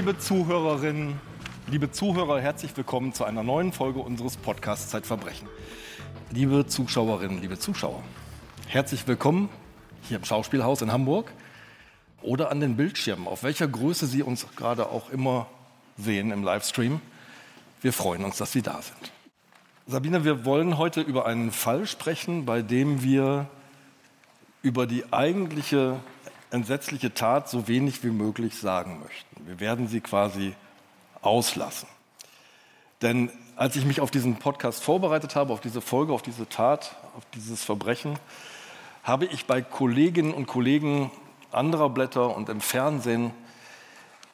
Liebe Zuhörerinnen, liebe Zuhörer, herzlich willkommen zu einer neuen Folge unseres Podcasts Zeitverbrechen. Liebe Zuschauerinnen, liebe Zuschauer, herzlich willkommen hier im Schauspielhaus in Hamburg oder an den Bildschirmen, auf welcher Größe Sie uns gerade auch immer sehen im Livestream. Wir freuen uns, dass Sie da sind. Sabine, wir wollen heute über einen Fall sprechen, bei dem wir über die eigentliche entsetzliche Tat so wenig wie möglich sagen möchten. Wir werden sie quasi auslassen. Denn als ich mich auf diesen Podcast vorbereitet habe, auf diese Folge, auf diese Tat, auf dieses Verbrechen, habe ich bei Kolleginnen und Kollegen anderer Blätter und im Fernsehen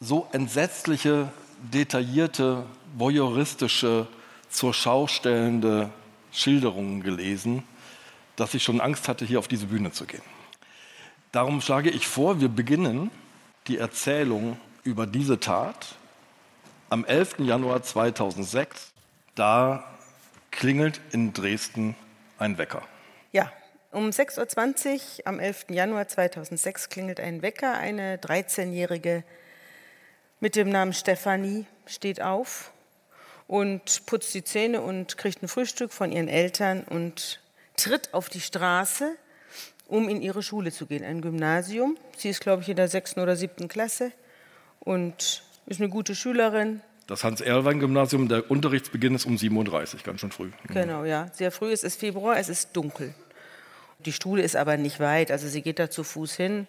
so entsetzliche, detaillierte, voyeuristische, zur Schau stellende Schilderungen gelesen, dass ich schon Angst hatte, hier auf diese Bühne zu gehen. Darum schlage ich vor, wir beginnen die Erzählung über diese Tat am 11. Januar 2006. Da klingelt in Dresden ein Wecker. Ja, um 6.20 Uhr am 11. Januar 2006 klingelt ein Wecker. Eine 13-Jährige mit dem Namen Stefanie steht auf und putzt die Zähne und kriegt ein Frühstück von ihren Eltern und tritt auf die Straße um in ihre Schule zu gehen, ein Gymnasium. Sie ist, glaube ich, in der sechsten oder siebten Klasse und ist eine gute Schülerin. Das Hans-Erlwein-Gymnasium, der Unterrichtsbeginn ist um 37, ganz schön früh. Mhm. Genau, ja, sehr früh. Es ist Februar, es ist dunkel. Die Schule ist aber nicht weit, also sie geht da zu Fuß hin.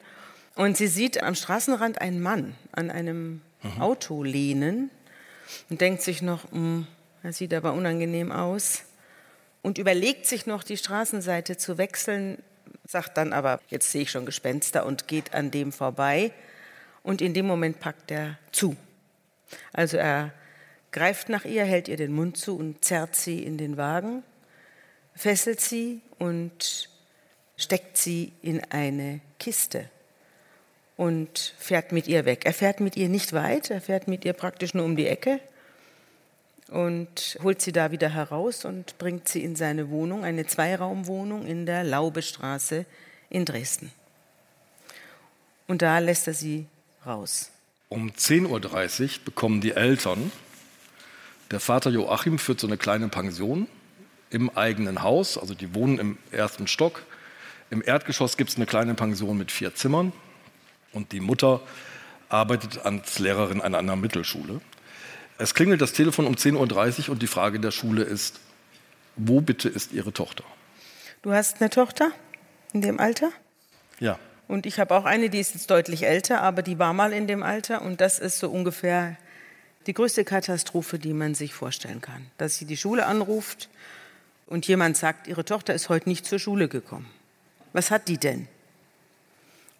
Und sie sieht am Straßenrand einen Mann an einem mhm. Auto lehnen und denkt sich noch, er sieht aber unangenehm aus. Und überlegt sich noch, die Straßenseite zu wechseln, sagt dann aber, jetzt sehe ich schon Gespenster und geht an dem vorbei. Und in dem Moment packt er zu. Also er greift nach ihr, hält ihr den Mund zu und zerrt sie in den Wagen, fesselt sie und steckt sie in eine Kiste und fährt mit ihr weg. Er fährt mit ihr nicht weit, er fährt mit ihr praktisch nur um die Ecke und holt sie da wieder heraus und bringt sie in seine Wohnung, eine Zweiraumwohnung in der Laubestraße in Dresden. Und da lässt er sie raus. Um 10.30 Uhr bekommen die Eltern, der Vater Joachim führt so eine kleine Pension im eigenen Haus, also die wohnen im ersten Stock. Im Erdgeschoss gibt es eine kleine Pension mit vier Zimmern und die Mutter arbeitet als Lehrerin an einer Mittelschule. Es klingelt das Telefon um 10.30 Uhr und die Frage der Schule ist, wo bitte ist Ihre Tochter? Du hast eine Tochter in dem Alter? Ja. Und ich habe auch eine, die ist jetzt deutlich älter, aber die war mal in dem Alter und das ist so ungefähr die größte Katastrophe, die man sich vorstellen kann. Dass sie die Schule anruft und jemand sagt, ihre Tochter ist heute nicht zur Schule gekommen. Was hat die denn?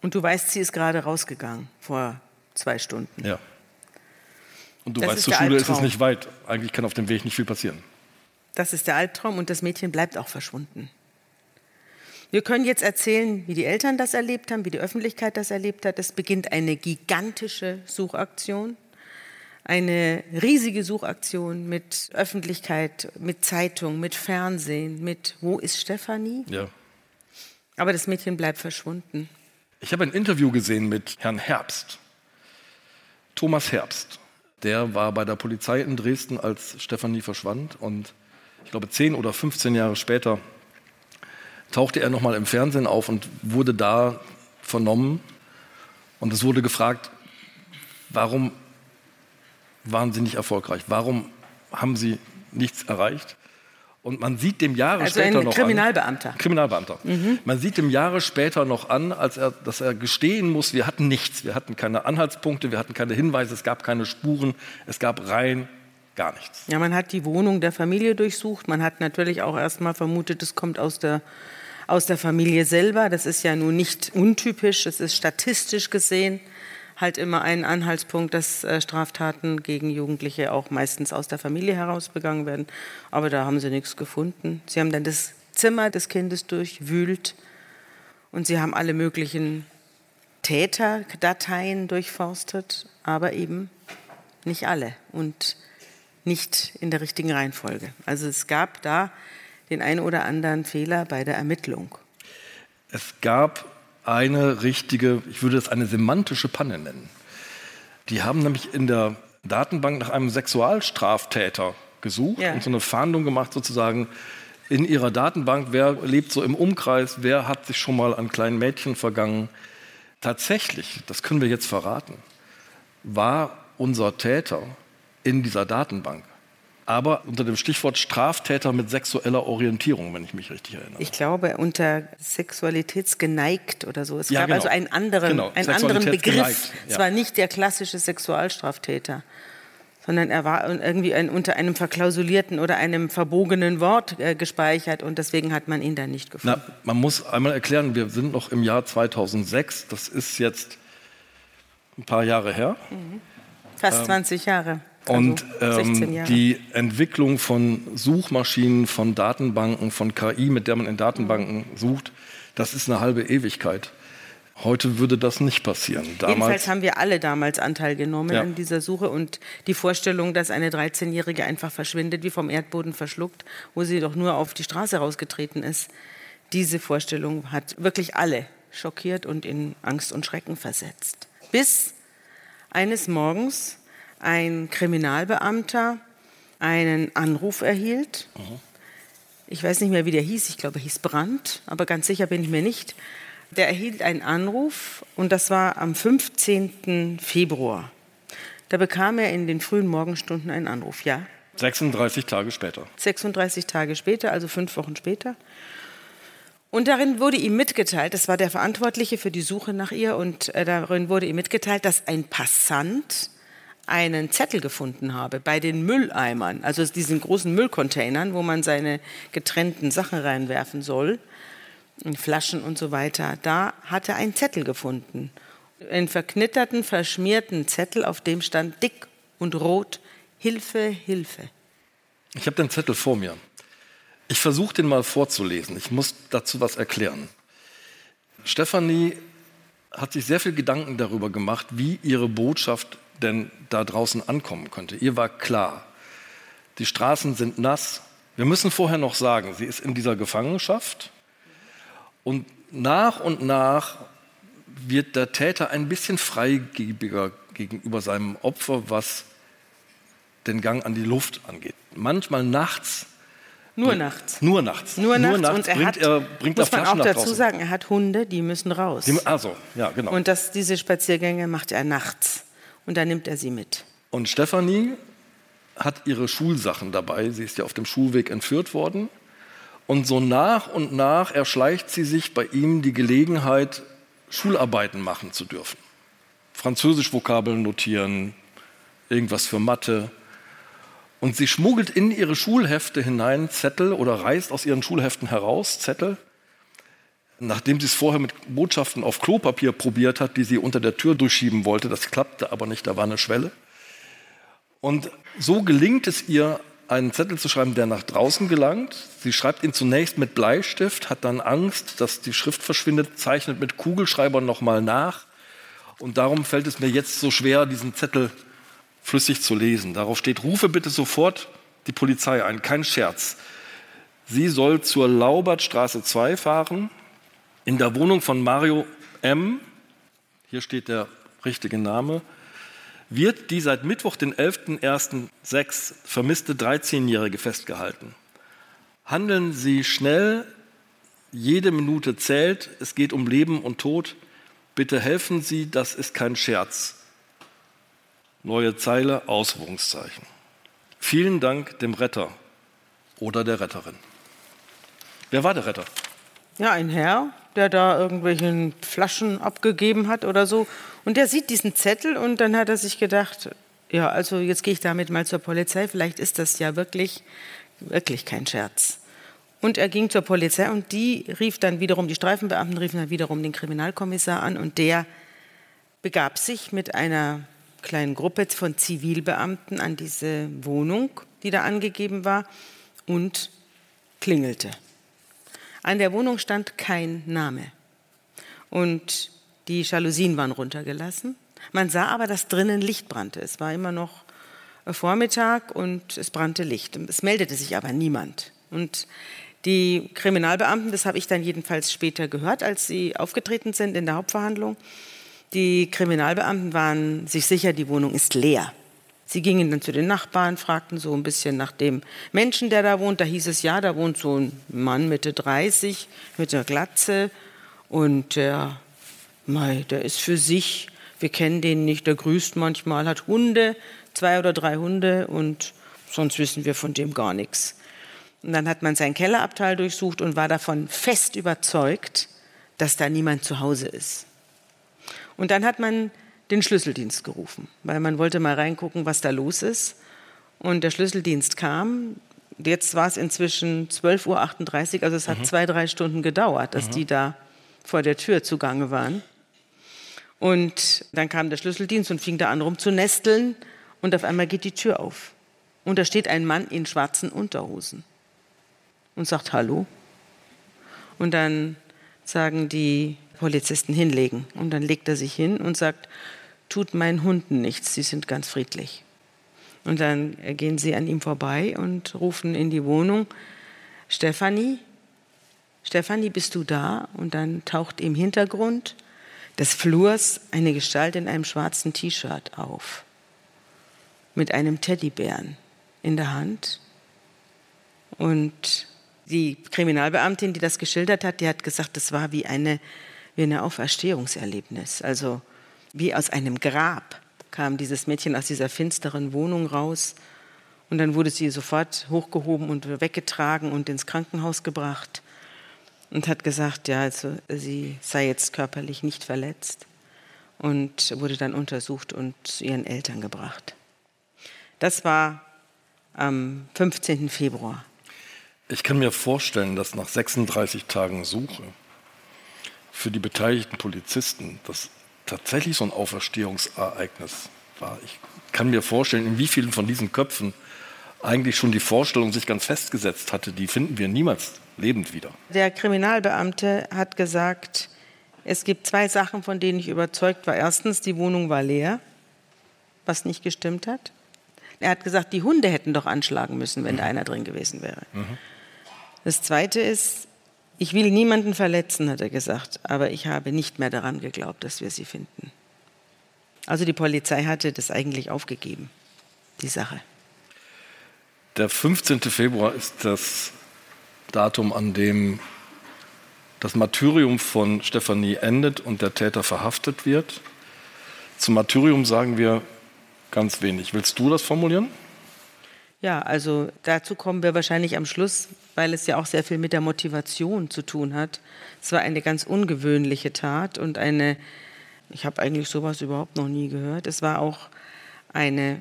Und du weißt, sie ist gerade rausgegangen vor zwei Stunden. Ja. Und du das weißt, zur Schule Albtraum. ist es nicht weit. Eigentlich kann auf dem Weg nicht viel passieren. Das ist der Albtraum und das Mädchen bleibt auch verschwunden. Wir können jetzt erzählen, wie die Eltern das erlebt haben, wie die Öffentlichkeit das erlebt hat. Es beginnt eine gigantische Suchaktion, eine riesige Suchaktion mit Öffentlichkeit, mit Zeitung, mit Fernsehen, mit Wo ist Stefanie? Ja. Aber das Mädchen bleibt verschwunden. Ich habe ein Interview gesehen mit Herrn Herbst, Thomas Herbst der war bei der Polizei in Dresden, als Stefanie verschwand. Und ich glaube, zehn oder 15 Jahre später tauchte er nochmal im Fernsehen auf und wurde da vernommen. Und es wurde gefragt, warum waren Sie nicht erfolgreich? Warum haben Sie nichts erreicht? Und man sieht dem Jahre also später noch Kriminalbeamter. An, Kriminalbeamter. Mhm. Man sieht dem Jahre später noch an, als er, dass er gestehen muss, wir hatten nichts. Wir hatten keine Anhaltspunkte, wir hatten keine Hinweise, es gab keine Spuren, es gab rein gar nichts. Ja, man hat die Wohnung der Familie durchsucht. Man hat natürlich auch erst mal vermutet, es kommt aus der, aus der Familie selber. Das ist ja nun nicht untypisch, es ist statistisch gesehen halt immer einen Anhaltspunkt, dass äh, Straftaten gegen Jugendliche auch meistens aus der Familie heraus begangen werden. Aber da haben sie nichts gefunden. Sie haben dann das Zimmer des Kindes durchwühlt und sie haben alle möglichen Täterdateien durchforstet, aber eben nicht alle und nicht in der richtigen Reihenfolge. Also es gab da den einen oder anderen Fehler bei der Ermittlung. Es gab eine richtige, ich würde es eine semantische Panne nennen. Die haben nämlich in der Datenbank nach einem Sexualstraftäter gesucht Ja. und so eine Fahndung gemacht, sozusagen in ihrer Datenbank, wer lebt so im Umkreis, wer hat sich schon mal an kleinen Mädchen vergangen. Tatsächlich, das können wir jetzt verraten, war unser Täter in dieser Datenbank. Aber unter dem Stichwort Straftäter mit sexueller Orientierung, wenn ich mich richtig erinnere. Ich glaube, unter sexualitätsgeneigt oder so. Es Ja, gab genau. also einen anderen, Genau, einen anderen Begriff. ja. Es war nicht der klassische Sexualstraftäter, sondern er war irgendwie ein, unter einem verklausulierten oder einem verbogenen Wort äh, gespeichert und deswegen hat man ihn dann nicht gefunden. Na, man muss einmal erklären, wir sind noch im Jahr 2006, das ist jetzt ein paar Jahre her. Fast 20 Jahre. Also Und 16 ähm, die Entwicklung von Suchmaschinen, von Datenbanken, von KI, mit der man in Datenbanken sucht, das ist eine halbe Ewigkeit. Heute würde das nicht passieren. Jedenfalls Damals, haben wir alle damals Anteil genommen Ja. an dieser Suche und die Vorstellung, dass eine 13-Jährige einfach verschwindet, wie vom Erdboden verschluckt, wo sie doch nur auf die Straße rausgetreten ist, diese Vorstellung hat wirklich alle schockiert und in Angst und Schrecken versetzt. Bis eines Morgens ein Kriminalbeamter einen Anruf erhielt. Ich weiß nicht mehr, wie der hieß. Ich glaube, er hieß Brandt, aber ganz sicher bin ich mir nicht. Der erhielt einen Anruf und das war am 15. Februar. Da bekam er in den frühen Morgenstunden einen Anruf. Ja, 36 Tage später. 36 Tage später, also fünf Wochen später. Und darin wurde ihm mitgeteilt, das war der Verantwortliche für die Suche nach ihr, und äh, darin wurde ihm mitgeteilt, dass ein Passant einen Zettel gefunden habe bei den Mülleimern, also diesen großen Müllcontainern, wo man seine getrennten Sachen reinwerfen soll, Flaschen und so weiter. Da hat er einen Zettel gefunden. Einen verknitterten, verschmierten Zettel, auf dem stand dick und rot, Hilfe, Hilfe. Ich habe den Zettel vor mir. Ich versuche den mal vorzulesen. Ich muss dazu was erklären. Stefanie hat sich sehr viel Gedanken darüber gemacht, wie ihre Botschaft denn da draußen ankommen könnte. Ihr war klar, die Straßen sind nass. Wir müssen vorher noch sagen, sie ist in dieser Gefangenschaft und nach und nach wird der Täter ein bisschen freigebiger gegenüber seinem Opfer, was den Gang an die Luft angeht. Manchmal nachts Nur nachts. nur nachts. Nur nachts. und er bringt hat, er, bringt muss man auch dazu sagen, er hat Hunde, die müssen raus. Die- Also, ja, genau. Und, Und das, diese Spaziergänge macht er nachts. Und da nimmt er sie mit. und Stefanie hat ihre Schulsachen dabei. Sie ist ja auf dem Schulweg entführt worden. Und so nach und nach erschleicht sie sich bei ihm die Gelegenheit, Schularbeiten machen zu dürfen. Französisch-Vokabeln notieren, irgendwas für Mathe. Und sie schmuggelt in ihre Schulhefte hinein Zettel oder reißt aus ihren Schulheften heraus Zettel, nachdem sie es vorher mit Botschaften auf Klopapier probiert hat, die sie unter der Tür durchschieben wollte. Das klappte aber nicht, da war eine Schwelle. Und so gelingt es ihr, einen Zettel zu schreiben, der nach draußen gelangt. Sie schreibt ihn zunächst mit Bleistift, hat dann Angst, dass die Schrift verschwindet, zeichnet mit Kugelschreibern nochmal nach. Und darum fällt es mir jetzt so schwer, diesen Zettel flüssig zu lesen. Darauf steht, rufe bitte sofort die Polizei ein, kein Scherz. Sie soll zur Laubertstraße 2 fahren, in der Wohnung von Mario M., hier steht der richtige Name, wird die seit Mittwoch, den 11.01.06 vermisste 13-Jährige festgehalten. Handeln Sie schnell, jede Minute zählt, es geht um Leben und Tod. Bitte helfen Sie, das ist kein Scherz. Neue Zeile, Ausrufungszeichen. Vielen Dank dem Retter oder der Retterin. Wer war der Retter? Ja, ein Herr, der da irgendwelche Flaschen abgegeben hat oder so. Und der sieht diesen Zettel und dann hat er sich gedacht, ja, also jetzt gehe ich damit mal zur Polizei. Vielleicht ist das ja wirklich, wirklich kein Scherz. Und er ging zur Polizei und die rief dann wiederum, die Streifenbeamten riefen dann wiederum den Kriminalkommissar an und der begab sich mit einer kleinen Gruppe von Zivilbeamten an diese Wohnung, die da angegeben war, und klingelte. An der Wohnung stand kein Name. Und die Jalousien waren runtergelassen. Man sah aber, dass drinnen Licht brannte. Es war immer noch Vormittag und es brannte Licht. Es meldete sich aber niemand. Und die Kriminalbeamten, das habe ich dann jedenfalls später gehört, als sie aufgetreten sind in der Hauptverhandlung, Die Kriminalbeamten waren sich sicher, die Wohnung ist leer. Sie gingen dann zu den Nachbarn, fragten so ein bisschen nach dem Menschen, der da wohnt. Da hieß es, ja, da wohnt so ein Mann Mitte 30 mit einer Glatze und der, mei, der ist für sich. Wir kennen den nicht, der grüßt manchmal, hat Hunde, zwei oder drei Hunde und sonst wissen wir von dem gar nichts. Und dann hat man sein Kellerabteil durchsucht und war davon fest überzeugt, dass da niemand zu Hause ist. Und dann hat man den Schlüsseldienst gerufen, weil man wollte mal reingucken, was da los ist. Und der Schlüsseldienst kam. Jetzt war es inzwischen 12.38 Uhr, also es hat mhm. zwei, drei Stunden gedauert, dass mhm. die da vor der Tür zugange waren. Und dann kam der Schlüsseldienst und fing da an rum zu nesteln und auf einmal geht die Tür auf. Und da steht ein Mann in schwarzen Unterhosen und sagt Hallo. Und dann sagen die Polizisten hinlegen. Und dann legt er sich hin und sagt, tut meinen Hunden nichts, sie sind ganz friedlich. Und dann gehen sie an ihm vorbei und rufen in die Wohnung, Stefanie, Stefanie, bist du da? Und dann taucht im Hintergrund des Flurs eine Gestalt in einem schwarzen T-Shirt auf, mit einem Teddybären in der Hand. Und die Kriminalbeamtin, die das geschildert hat, die hat gesagt, das war wie eine, wie eine Auferstehungserlebnis. Also wie aus einem Grab kam dieses Mädchen aus dieser finsteren Wohnung raus. Und dann wurde sie sofort hochgehoben und weggetragen und ins Krankenhaus gebracht und hat gesagt, ja, also sie sei jetzt körperlich nicht verletzt und wurde dann untersucht und zu ihren Eltern gebracht. Das war am 15. Februar. Ich kann mir vorstellen, dass nach 36 Tagen Suche für die beteiligten Polizisten das tatsächlich so ein Auferstehungsereignis war. Ich kann mir vorstellen, in wie vielen von diesen Köpfen eigentlich schon die Vorstellung sich ganz festgesetzt hatte, die finden wir niemals lebend wieder. Der Kriminalbeamte hat gesagt, es gibt zwei Sachen, von denen ich überzeugt war. Erstens, die Wohnung war leer, was nicht gestimmt hat. Er hat gesagt, die Hunde hätten doch anschlagen müssen, wenn mhm. da einer drin gewesen wäre. Mhm. Das Zweite ist, ich will niemanden verletzen, hat er gesagt, aber ich habe nicht mehr daran geglaubt, dass wir sie finden. Also die Polizei hatte das eigentlich aufgegeben, die Sache. Der 15. Februar ist das Datum, an dem das Martyrium von Stefanie endet und der Täter verhaftet wird. Zum Martyrium sagen wir ganz wenig. Willst du das formulieren? Ja, also dazu kommen wir wahrscheinlich am Schluss, weil es ja auch sehr viel mit der Motivation zu tun hat. Es war eine ganz ungewöhnliche Tat und eine, ich habe eigentlich sowas überhaupt noch nie gehört. Es war auch eine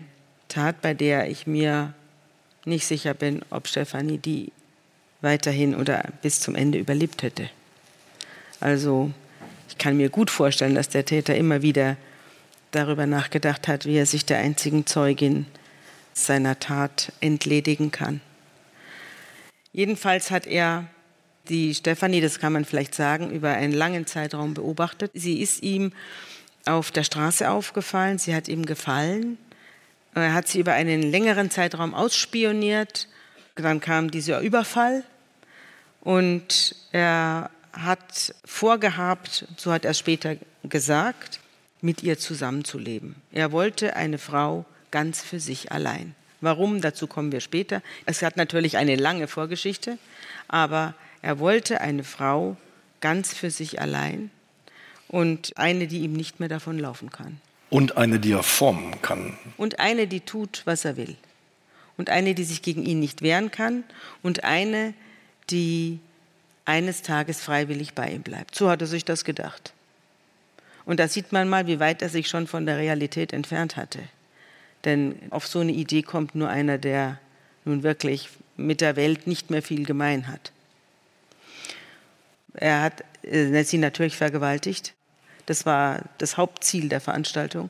Tat, bei der ich mir nicht sicher bin, ob Stefanie die weiterhin oder bis zum Ende überlebt hätte. Also ich kann mir gut vorstellen, dass der Täter immer wieder darüber nachgedacht hat, wie er sich der einzigen Zeugin seiner Tat entledigen kann. Jedenfalls hat er die Stefanie, das kann man vielleicht sagen, über einen langen Zeitraum beobachtet. Sie ist ihm auf der Straße aufgefallen, sie hat ihm gefallen. Er hat sie über einen längeren Zeitraum ausspioniert. Dann kam dieser Überfall und er hat vorgehabt, so hat er später gesagt, mit ihr zusammenzuleben. Er wollte eine Frau ganz für sich allein. Warum, dazu kommen wir später. Es hat natürlich eine lange Vorgeschichte, aber er wollte eine Frau ganz für sich allein und eine, die ihm nicht mehr davon laufen kann. Und eine, die er formen kann. Und eine, die tut, was er will. Und eine, die sich gegen ihn nicht wehren kann. Und eine, die eines Tages freiwillig bei ihm bleibt. So hat er sich das gedacht. Und da sieht man mal, wie weit er sich schon von der Realität entfernt hatte. Denn auf so eine Idee kommt nur einer, der nun wirklich mit der Welt nicht mehr viel gemein hat. Er hat äh, sie natürlich vergewaltigt. Das war das Hauptziel der Veranstaltung.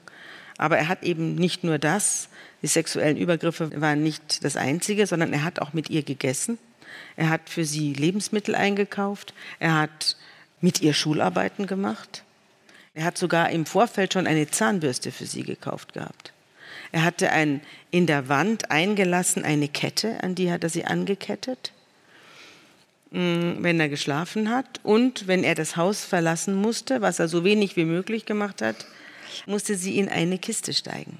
Aber er hat eben nicht nur das, die sexuellen Übergriffe waren nicht das Einzige, sondern er hat auch mit ihr gegessen. Er hat für sie Lebensmittel eingekauft. Er hat mit ihr Schularbeiten gemacht. Er hat sogar im Vorfeld schon eine Zahnbürste für sie gekauft gehabt. Er hatte ein, in der Wand eingelassen eine Kette, an die hat er sie angekettet. mh, wenn er geschlafen hat. Und wenn er das Haus verlassen musste, was er so wenig wie möglich gemacht hat, musste sie in eine Kiste steigen.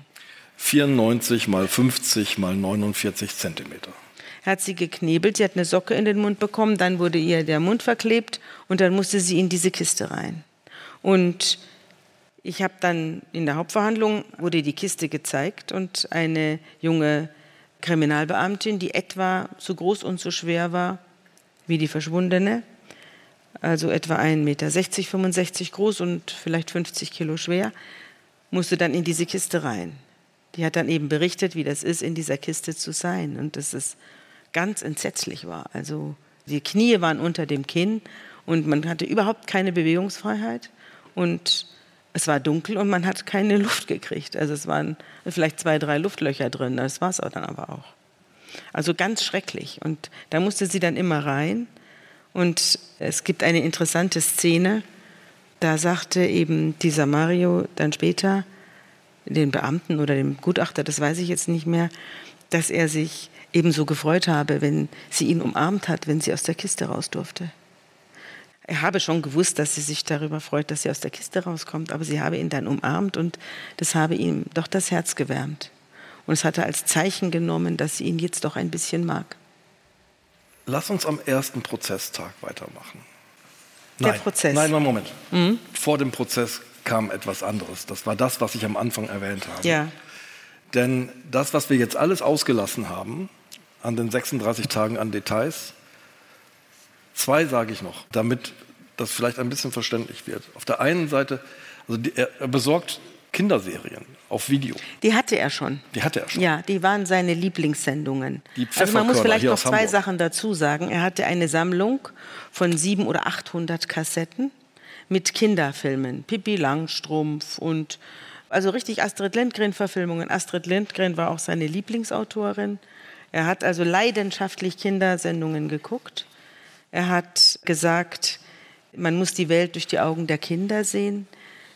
94 mal 50 mal 49 Zentimeter. Hat sie geknebelt, sie hat eine Socke in den Mund bekommen, dann wurde ihr der Mund verklebt und dann musste sie in diese Kiste rein. Und ich habe dann in der Hauptverhandlung wurde die Kiste gezeigt und eine junge Kriminalbeamtin, die etwa so groß und so schwer war wie die Verschwundene, also etwa 1,60 Meter, 65 groß und vielleicht 50 Kilo schwer, musste dann in diese Kiste rein. Die hat dann eben berichtet, wie das ist, in dieser Kiste zu sein und dass es ganz entsetzlich war. Also die Knie waren unter dem Kinn und man hatte überhaupt keine Bewegungsfreiheit und es war dunkel und man hat keine Luft gekriegt. Also es waren vielleicht zwei, drei Luftlöcher drin. Das war es dann aber auch. Also ganz schrecklich. Und da musste sie dann immer rein. Und es gibt eine interessante Szene. Da sagte eben dieser Mario dann später den Beamten oder dem Gutachter, das weiß ich jetzt nicht mehr, dass er sich ebenso gefreut habe, wenn sie ihn umarmt hat, wenn sie aus der Kiste raus durfte. Er habe schon gewusst, dass sie sich darüber freut, dass sie aus der Kiste rauskommt, aber sie habe ihn dann umarmt und das habe ihm doch das Herz gewärmt. Und es hat er als Zeichen genommen, dass sie ihn jetzt doch ein bisschen mag. Lass uns am ersten Prozesstag weitermachen. Der Nein. Prozess. Nein, nein, Moment. Mhm. Vor dem Prozess kam etwas anderes. Das war das, was ich am Anfang erwähnt habe. Ja. Denn das, was wir jetzt alles ausgelassen haben, an den 36 Tagen an Details, Zwei sage ich noch, damit das vielleicht ein bisschen verständlich wird. Auf der einen Seite, also die, er besorgt Kinderserien auf Video. Die hatte er schon. Die hatte er schon. Ja, die waren seine Lieblingssendungen. Die also man muss vielleicht noch zwei. Sachen dazu sagen. Er hatte eine Sammlung von sieben oder 800 Kassetten mit Kinderfilmen. Pippi Langstrumpf und also richtig Astrid Lindgren-Verfilmungen. Astrid Lindgren war auch seine Lieblingsautorin. Er hat also leidenschaftlich Kindersendungen geguckt. Er hat gesagt, man muss die Welt durch die Augen der Kinder sehen.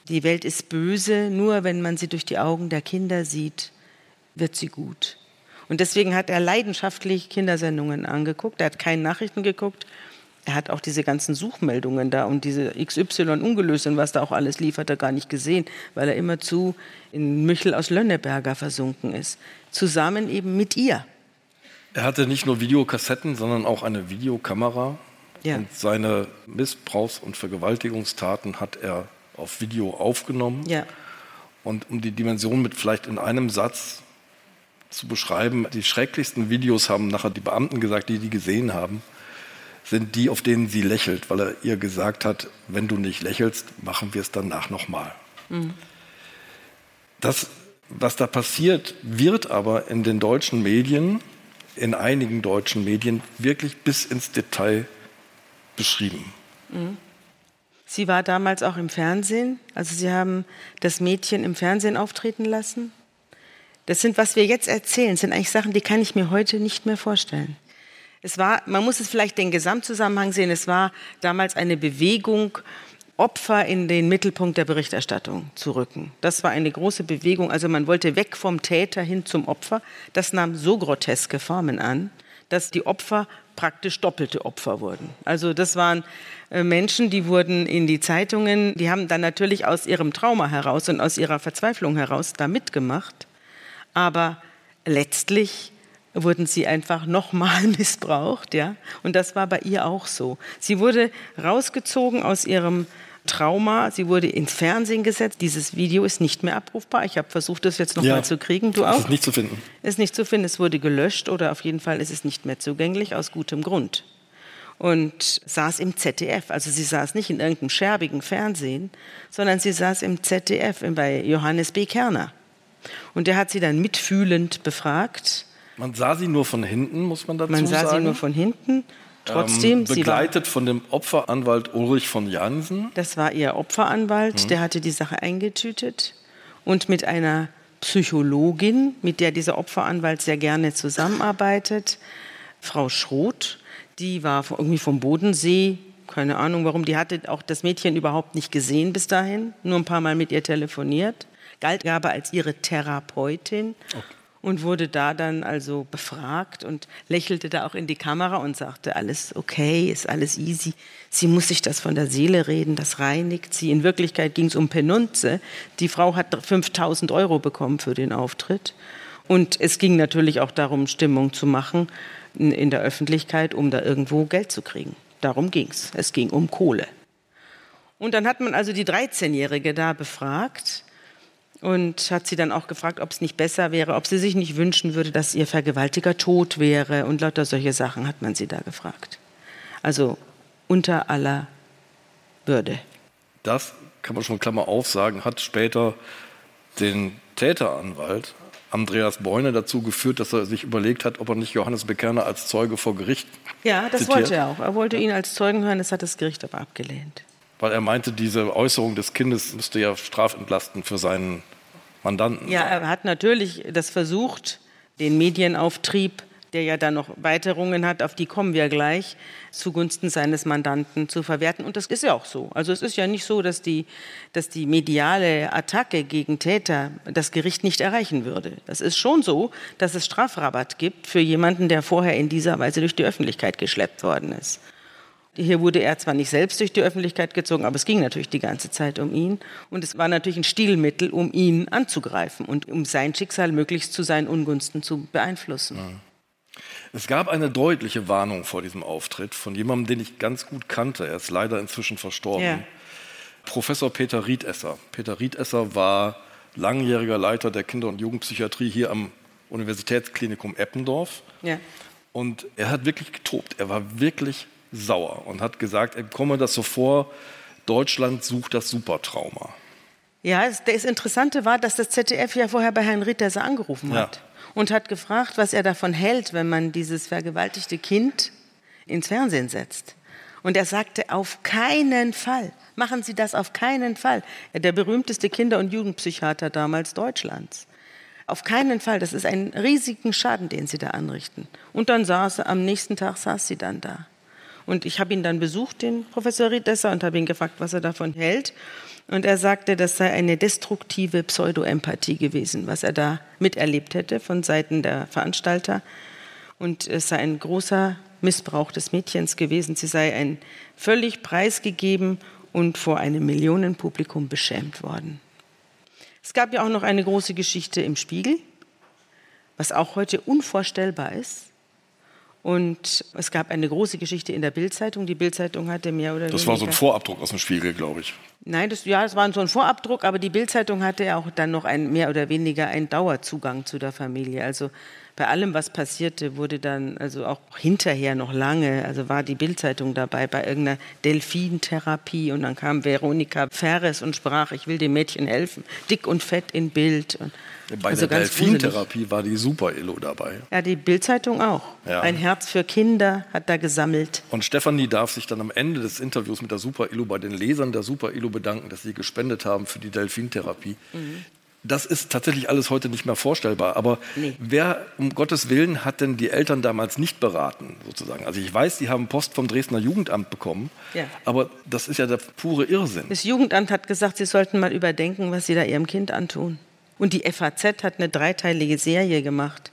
Die Welt ist böse, nur wenn man sie durch die Augen der Kinder sieht, wird sie gut. Und deswegen hat er leidenschaftlich Kindersendungen angeguckt. Er hat keine Nachrichten geguckt. Er hat auch diese ganzen Suchmeldungen da und diese XY ungelöst und was da auch alles lief, hat er gar nicht gesehen, weil er immerzu in Michel aus Lönneberger versunken ist. Zusammen eben mit ihr. Er hatte nicht nur Videokassetten, sondern auch eine Videokamera. Ja. Und seine Missbrauchs- und Vergewaltigungstaten hat er auf Video aufgenommen. Ja. Und um die Dimension mit vielleicht in einem Satz zu beschreiben, die schrecklichsten Videos haben nachher die Beamten gesagt, die die gesehen haben, sind die, auf denen sie lächelt, weil er ihr gesagt hat, wenn du nicht lächelst, machen wir es danach nochmal. Mhm. Das, was da passiert, wird aber in den deutschen Medien, in einigen deutschen Medien, wirklich bis ins Detail beschrieben. Sie war damals auch im Fernsehen. Also Sie haben das Mädchen im Fernsehen auftreten lassen. Das sind, was wir jetzt erzählen, sind eigentlich Sachen, die kann ich mir heute nicht mehr vorstellen. Es war, man muss es vielleicht den Gesamtzusammenhang sehen. Es war damals eine Bewegung, Opfer in den Mittelpunkt der Berichterstattung zu rücken. Das war eine große Bewegung. Also man wollte weg vom Täter hin zum Opfer. Das nahm so groteske Formen an, dass die Opfer praktisch doppelte Opfer wurden. Also das waren äh, Menschen, die wurden in die Zeitungen, die haben dann natürlich aus ihrem Trauma heraus und aus ihrer Verzweiflung heraus da mitgemacht. Aber letztlich wurden sie einfach nochmal missbraucht, ja. Und das war bei ihr auch so. Sie wurde rausgezogen aus ihrem Trauma. Sie wurde ins Fernsehen gesetzt. Dieses Video ist nicht mehr abrufbar. Ich habe versucht, das jetzt nochmal Ja. zu kriegen. Du auch? Ist nicht zu finden. ist nicht zu finden. Es wurde gelöscht oder auf jeden Fall ist es nicht mehr zugänglich aus gutem Grund. Und saß im ZDF. Also sie saß nicht in irgendeinem scherbigen Fernsehen, sondern sie saß im ZDF bei Johannes B. Kerner. Und der hat sie dann mitfühlend befragt. Man sah sie nur von hinten, muss man dazu Man sah sagen. sie nur von hinten. Trotzdem, ähm, begleitet von dem Opferanwalt Ulrich von Jansen. das war ihr Opferanwalt, der hatte die Sache eingetütet. Und mit einer Psychologin, mit der dieser Opferanwalt sehr gerne zusammenarbeitet, Frau Schroth, die war irgendwie vom Bodensee, keine Ahnung warum, die hatte auch das Mädchen überhaupt nicht gesehen bis dahin, nur ein paar Mal mit ihr telefoniert, galt aber als ihre Therapeutin. Und wurde da dann also befragt und lächelte da auch in die Kamera und sagte, alles okay, ist alles easy. Sie muss sich das von der Seele reden, das reinigt sie. In Wirklichkeit ging es um Penunze. Die Frau hat 5000 Euro bekommen für den Auftritt. Und es ging natürlich auch darum, Stimmung zu machen in der Öffentlichkeit, um da irgendwo Geld zu kriegen. Darum ging es. Es ging um Kohle. Und dann hat man also die 13-Jährige da befragt und hat sie dann auch gefragt, ob es nicht besser wäre, ob sie sich nicht wünschen würde, dass ihr Vergewaltiger tot wäre. Und lauter solche Sachen hat man sie da gefragt. Also unter aller Würde. Das kann man schon Klammer auf sagen, hat später den Täteranwalt Andreas Beune dazu geführt, dass er sich überlegt hat, ob er nicht Johannes Bekerner als Zeuge vor Gericht. Ja, das zitiert. wollte er auch. Er wollte ihn als Zeugen hören, das hat das Gericht aber abgelehnt. Weil er meinte, diese Äußerung des Kindes müsste ja strafentlasten für seinen Mandanten. Ja, er hat natürlich das versucht, den Medienauftrieb der ja dann noch Weiterungen hat, auf die kommen wir gleich, zugunsten seines Mandanten zu verwerten. Und das ist ja auch so. Also es ist ja nicht so, dass die, dass die mediale Attacke gegen Täter das Gericht nicht erreichen würde. Das ist schon so, dass es Strafrabatt gibt für jemanden, der vorher in dieser Weise durch die Öffentlichkeit geschleppt worden ist. Hier wurde er zwar nicht selbst durch die Öffentlichkeit gezogen, aber es ging natürlich die ganze Zeit um ihn. Und es war natürlich ein Stilmittel, um ihn anzugreifen und um sein Schicksal möglichst zu seinen Ungunsten zu beeinflussen. Ja. Es gab eine deutliche Warnung vor diesem Auftritt von jemandem, den ich ganz gut kannte. Er ist leider inzwischen verstorben. Ja. Professor Peter Riedesser. Peter Riedesser war langjähriger Leiter der Kinder- und Jugendpsychiatrie hier am Universitätsklinikum Eppendorf. Ja. Und er hat wirklich getobt. Er war wirklich sauer und hat gesagt, er komme das so vor, Deutschland sucht das Supertrauma. Ja, das Interessante war, dass das ZDF ja vorher bei Herrn Riedesser angerufen hat. Ja und hat gefragt, was er davon hält, wenn man dieses vergewaltigte Kind ins Fernsehen setzt. Und er sagte, auf keinen Fall, machen Sie das auf keinen Fall. Der berühmteste Kinder- und Jugendpsychiater damals Deutschlands. Auf keinen Fall, das ist ein riesigen Schaden, den Sie da anrichten. Und dann saß er, am nächsten Tag saß sie dann da. Und ich habe ihn dann besucht, den Professor Riedesser, und habe ihn gefragt, was er davon hält. Und er sagte, das sei eine destruktive Pseudoempathie gewesen, was er da miterlebt hätte von Seiten der Veranstalter. Und es sei ein großer Missbrauch des Mädchens gewesen. Sie sei ein völlig preisgegeben und vor einem Millionenpublikum beschämt worden. Es gab ja auch noch eine große Geschichte im Spiegel, was auch heute unvorstellbar ist. Und es gab eine große Geschichte in der Bildzeitung. Die Bildzeitung hatte mehr oder das weniger. Das war so ein Vorabdruck aus dem Spiegel, glaube ich. Nein, das, ja, das war so ein Vorabdruck, aber die Bildzeitung hatte ja auch dann noch ein, mehr oder weniger einen Dauerzugang zu der Familie. Also bei allem, was passierte, wurde dann, also auch hinterher noch lange, also war die Bildzeitung dabei bei irgendeiner Delfintherapie und dann kam Veronika Ferres und sprach, ich will dem Mädchen helfen, dick und fett in Bild. Und bei also der Delfintherapie war die Super-Illo dabei. Ja, die Bildzeitung auch. Ja. Ein Herz für Kinder hat da gesammelt. Und Stefanie darf sich dann am Ende des Interviews mit der Super-Illo bei den Lesern der Super-Illo bedanken, dass sie gespendet haben für die Delfintherapie. Mhm. Das ist tatsächlich alles heute nicht mehr vorstellbar. Aber nee. wer um Gottes Willen hat denn die Eltern damals nicht beraten, sozusagen? Also ich weiß, die haben Post vom Dresdner Jugendamt bekommen, ja. aber das ist ja der pure Irrsinn. Das Jugendamt hat gesagt, sie sollten mal überdenken, was sie da ihrem Kind antun. Und die FAZ hat eine dreiteilige Serie gemacht.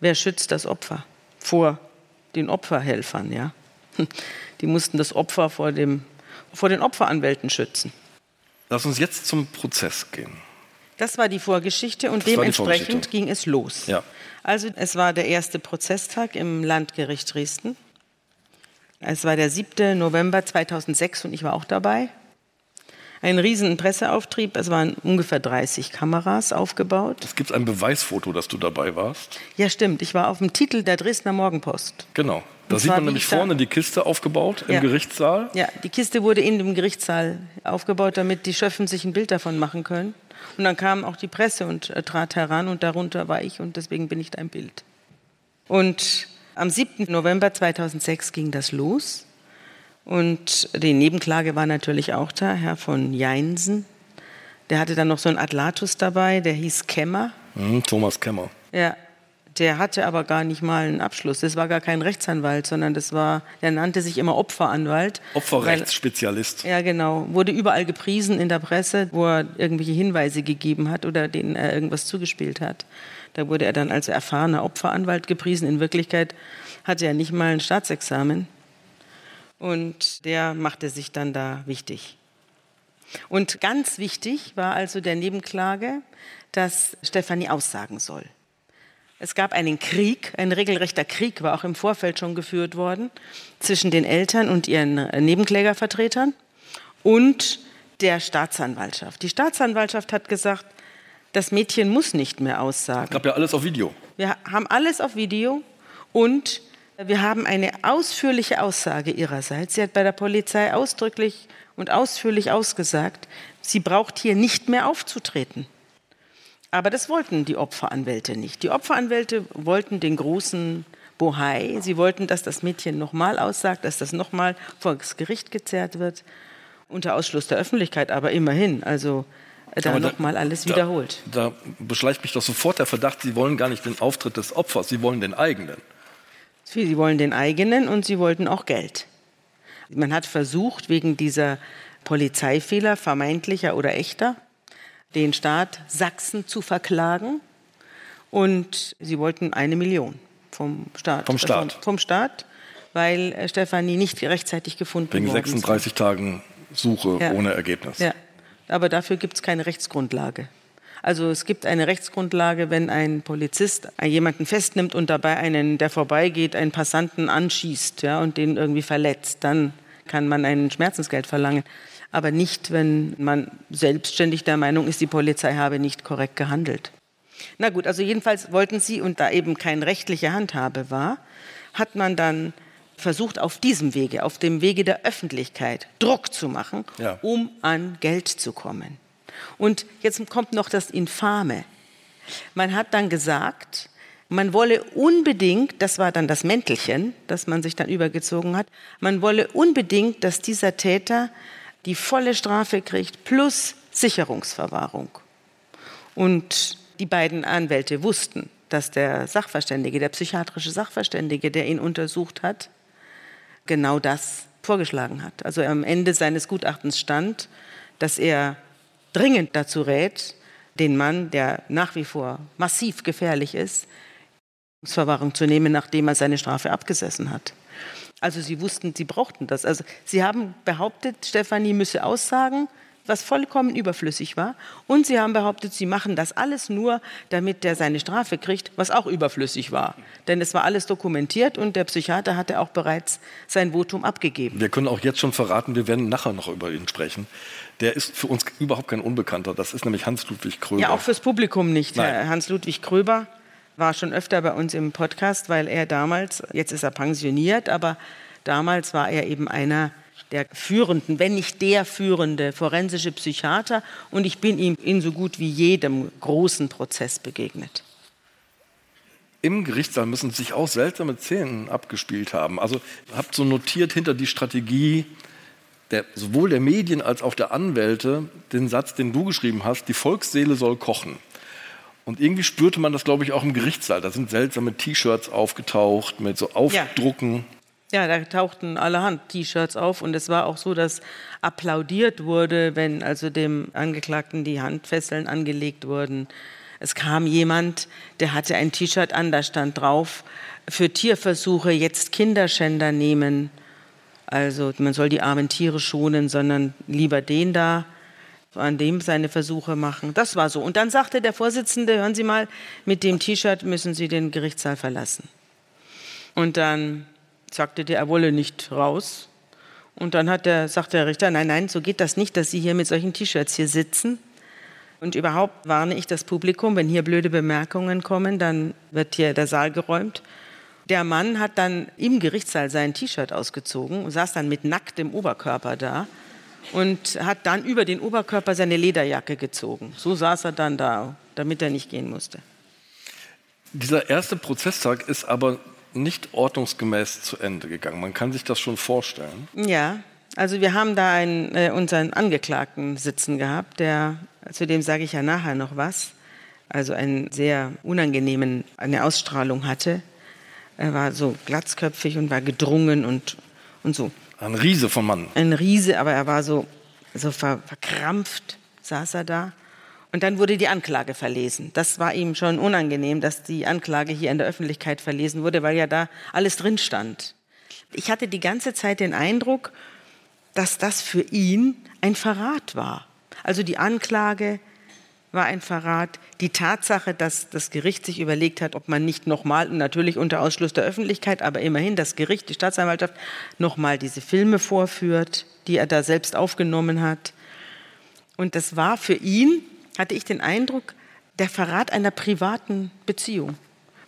Wer schützt das Opfer? Vor den Opferhelfern, ja. Die mussten das Opfer vor, dem, vor den Opferanwälten schützen. Lass uns jetzt zum Prozess gehen. Das war die Vorgeschichte und das dementsprechend ging es los. Ja. Also es war der erste Prozesstag im Landgericht Dresden. Es war der 7. November 2006 und ich war auch dabei. Ein riesen Presseauftrieb, es waren ungefähr 30 Kameras aufgebaut. Es gibt ein Beweisfoto, dass du dabei warst. Ja, stimmt. Ich war auf dem Titel der Dresdner Morgenpost. Genau. Da sieht man nämlich vorne die Kiste aufgebaut im ja. Gerichtssaal. Ja, die Kiste wurde in dem Gerichtssaal aufgebaut, damit die Schöffen sich ein Bild davon machen können. Und dann kam auch die Presse und äh, trat heran und darunter war ich und deswegen bin ich da im Bild. Und am 7. November 2006 ging das los. Und die Nebenklage war natürlich auch da, Herr von Jeinsen. Der hatte dann noch so einen Atlatus dabei, der hieß Kemmer. Mhm, Thomas Kemmer. Ja, Der hatte aber gar nicht mal einen Abschluss. Das war gar kein Rechtsanwalt, sondern das war, der nannte sich immer Opferanwalt. Opferrechtsspezialist. Weil, ja, genau. Wurde überall gepriesen in der Presse, wo er irgendwelche Hinweise gegeben hat oder denen er irgendwas zugespielt hat. Da wurde er dann als erfahrener Opferanwalt gepriesen. In Wirklichkeit hatte er nicht mal ein Staatsexamen. Und der machte sich dann da wichtig. Und ganz wichtig war also der Nebenklage, dass Stefanie aussagen soll. Es gab einen Krieg, ein regelrechter Krieg war auch im Vorfeld schon geführt worden zwischen den Eltern und ihren Nebenklägervertretern und der Staatsanwaltschaft. Die Staatsanwaltschaft hat gesagt, das Mädchen muss nicht mehr aussagen. Es gab ja alles auf Video. Wir haben alles auf Video und wir haben eine ausführliche Aussage ihrerseits. Sie hat bei der Polizei ausdrücklich und ausführlich ausgesagt, sie braucht hier nicht mehr aufzutreten. Aber das wollten die Opferanwälte nicht. Die Opferanwälte wollten den großen Bohai. Sie wollten, dass das Mädchen nochmal aussagt, dass das nochmal vor das Gericht gezerrt wird. Unter Ausschluss der Öffentlichkeit, aber immerhin. Also äh, da nochmal alles wiederholt. Da, da beschleicht mich doch sofort der Verdacht, Sie wollen gar nicht den Auftritt des Opfers, Sie wollen den eigenen. Sie wollen den eigenen und Sie wollten auch Geld. Man hat versucht, wegen dieser Polizeifehler, vermeintlicher oder echter, den Staat Sachsen zu verklagen. Und sie wollten eine Million vom Staat. Vom Staat. Vom, vom Staat, weil äh, Stefanie nicht rechtzeitig gefunden Wegen worden 36 ist. Tagen Suche ja. ohne Ergebnis. Ja, aber dafür gibt es keine Rechtsgrundlage. Also es gibt eine Rechtsgrundlage, wenn ein Polizist jemanden festnimmt und dabei einen, der vorbeigeht, einen Passanten anschießt ja, und den irgendwie verletzt, dann kann man ein Schmerzensgeld verlangen aber nicht, wenn man selbstständig der Meinung ist, die Polizei habe nicht korrekt gehandelt. Na gut, also jedenfalls wollten sie, und da eben keine rechtliche Handhabe war, hat man dann versucht, auf diesem Wege, auf dem Wege der Öffentlichkeit, Druck zu machen, ja. um an Geld zu kommen. Und jetzt kommt noch das Infame. Man hat dann gesagt, man wolle unbedingt, das war dann das Mäntelchen, das man sich dann übergezogen hat, man wolle unbedingt, dass dieser Täter die volle Strafe kriegt plus Sicherungsverwahrung. Und die beiden Anwälte wussten, dass der Sachverständige, der psychiatrische Sachverständige, der ihn untersucht hat, genau das vorgeschlagen hat. Also am Ende seines Gutachtens stand, dass er dringend dazu rät, den Mann, der nach wie vor massiv gefährlich ist, Verwahrung zu nehmen, nachdem er seine Strafe abgesessen hat. Also sie wussten, sie brauchten das. Also sie haben behauptet, Stefanie müsse aussagen, was vollkommen überflüssig war. Und sie haben behauptet, sie machen das alles nur, damit der seine Strafe kriegt, was auch überflüssig war. Denn es war alles dokumentiert und der Psychiater hatte auch bereits sein Votum abgegeben. Wir können auch jetzt schon verraten, wir werden nachher noch über ihn sprechen. Der ist für uns überhaupt kein Unbekannter. Das ist nämlich Hans-Ludwig Kröber. Ja, auch fürs Publikum nicht. Hans-Ludwig Kröber war schon öfter bei uns im Podcast, weil er damals, jetzt ist er pensioniert, aber damals war er eben einer der führenden, wenn nicht der führende forensische Psychiater und ich bin ihm in so gut wie jedem großen Prozess begegnet. Im Gerichtssaal müssen sich auch seltsame Szenen abgespielt haben. Also habt so notiert hinter die Strategie der, sowohl der Medien als auch der Anwälte den Satz, den du geschrieben hast, die Volksseele soll kochen. Und irgendwie spürte man das, glaube ich, auch im Gerichtssaal. Da sind seltsame T-Shirts aufgetaucht mit so Aufdrucken. Ja. ja, da tauchten allerhand T-Shirts auf und es war auch so, dass applaudiert wurde, wenn also dem Angeklagten die Handfesseln angelegt wurden. Es kam jemand, der hatte ein T-Shirt an, da stand drauf, für Tierversuche jetzt Kinderschänder nehmen. Also man soll die armen Tiere schonen, sondern lieber den da an dem seine Versuche machen. Das war so. Und dann sagte der Vorsitzende, hören Sie mal, mit dem T-Shirt müssen Sie den Gerichtssaal verlassen. Und dann sagte der, er wolle nicht raus. Und dann hat der, sagte der Richter, nein, nein, so geht das nicht, dass Sie hier mit solchen T-Shirts hier sitzen. Und überhaupt warne ich das Publikum, wenn hier blöde Bemerkungen kommen, dann wird hier der Saal geräumt. Der Mann hat dann im Gerichtssaal sein T-Shirt ausgezogen und saß dann mit nacktem Oberkörper da und hat dann über den Oberkörper seine Lederjacke gezogen. So saß er dann da, damit er nicht gehen musste. Dieser erste Prozesstag ist aber nicht ordnungsgemäß zu Ende gegangen. Man kann sich das schon vorstellen. Ja, also wir haben da einen, äh, unseren Angeklagten sitzen gehabt, der, zu dem sage ich ja nachher noch was. also einen sehr unangenehmen, eine Ausstrahlung hatte. Er war so glatzköpfig und war gedrungen und, und so. Ein Riese vom Mann. Ein Riese, aber er war so, so ver, verkrampft, saß er da. Und dann wurde die Anklage verlesen. Das war ihm schon unangenehm, dass die Anklage hier in der Öffentlichkeit verlesen wurde, weil ja da alles drin stand. Ich hatte die ganze Zeit den Eindruck, dass das für ihn ein Verrat war. Also die Anklage war ein Verrat. Die Tatsache, dass das Gericht sich überlegt hat, ob man nicht nochmal, natürlich unter Ausschluss der Öffentlichkeit, aber immerhin das Gericht, die Staatsanwaltschaft, nochmal diese Filme vorführt, die er da selbst aufgenommen hat. Und das war für ihn, hatte ich den Eindruck, der Verrat einer privaten Beziehung.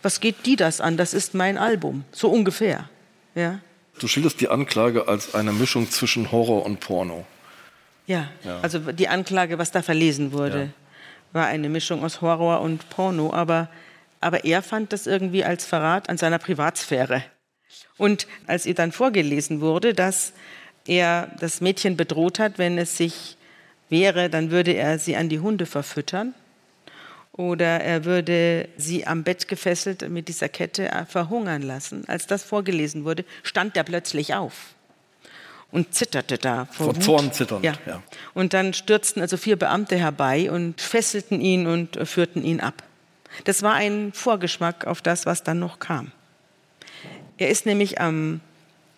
Was geht die das an? Das ist mein Album, so ungefähr. Ja. Du schilderst die Anklage als eine Mischung zwischen Horror und Porno. Ja, ja. also die Anklage, was da verlesen wurde. Ja war eine Mischung aus Horror und Porno, aber, aber er fand das irgendwie als Verrat an seiner Privatsphäre. Und als ihr dann vorgelesen wurde, dass er das Mädchen bedroht hat, wenn es sich wehre, dann würde er sie an die Hunde verfüttern oder er würde sie am Bett gefesselt mit dieser Kette verhungern lassen. Als das vorgelesen wurde, stand er plötzlich auf und zitterte da vor, vor Zorn zitternd. Ja. ja. Und dann stürzten also vier Beamte herbei und fesselten ihn und führten ihn ab. Das war ein Vorgeschmack auf das, was dann noch kam. Er ist nämlich am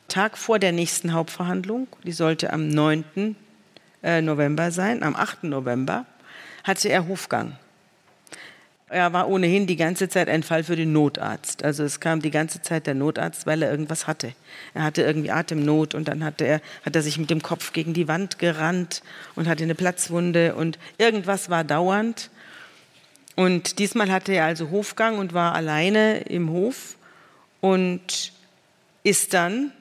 Tag vor der nächsten Hauptverhandlung, die sollte am 9. Äh, November sein, am 8. November, hatte er Hofgang. Er war ohnehin die ganze Zeit ein Fall für den Notarzt. Also es kam die ganze Zeit der Notarzt, weil er irgendwas hatte. Er hatte irgendwie Atemnot und dann hatte er, hat er sich mit dem Kopf gegen die Wand gerannt und hatte eine Platzwunde und irgendwas war dauernd. Und diesmal hatte er also Hofgang und war alleine im Hof und ist dann,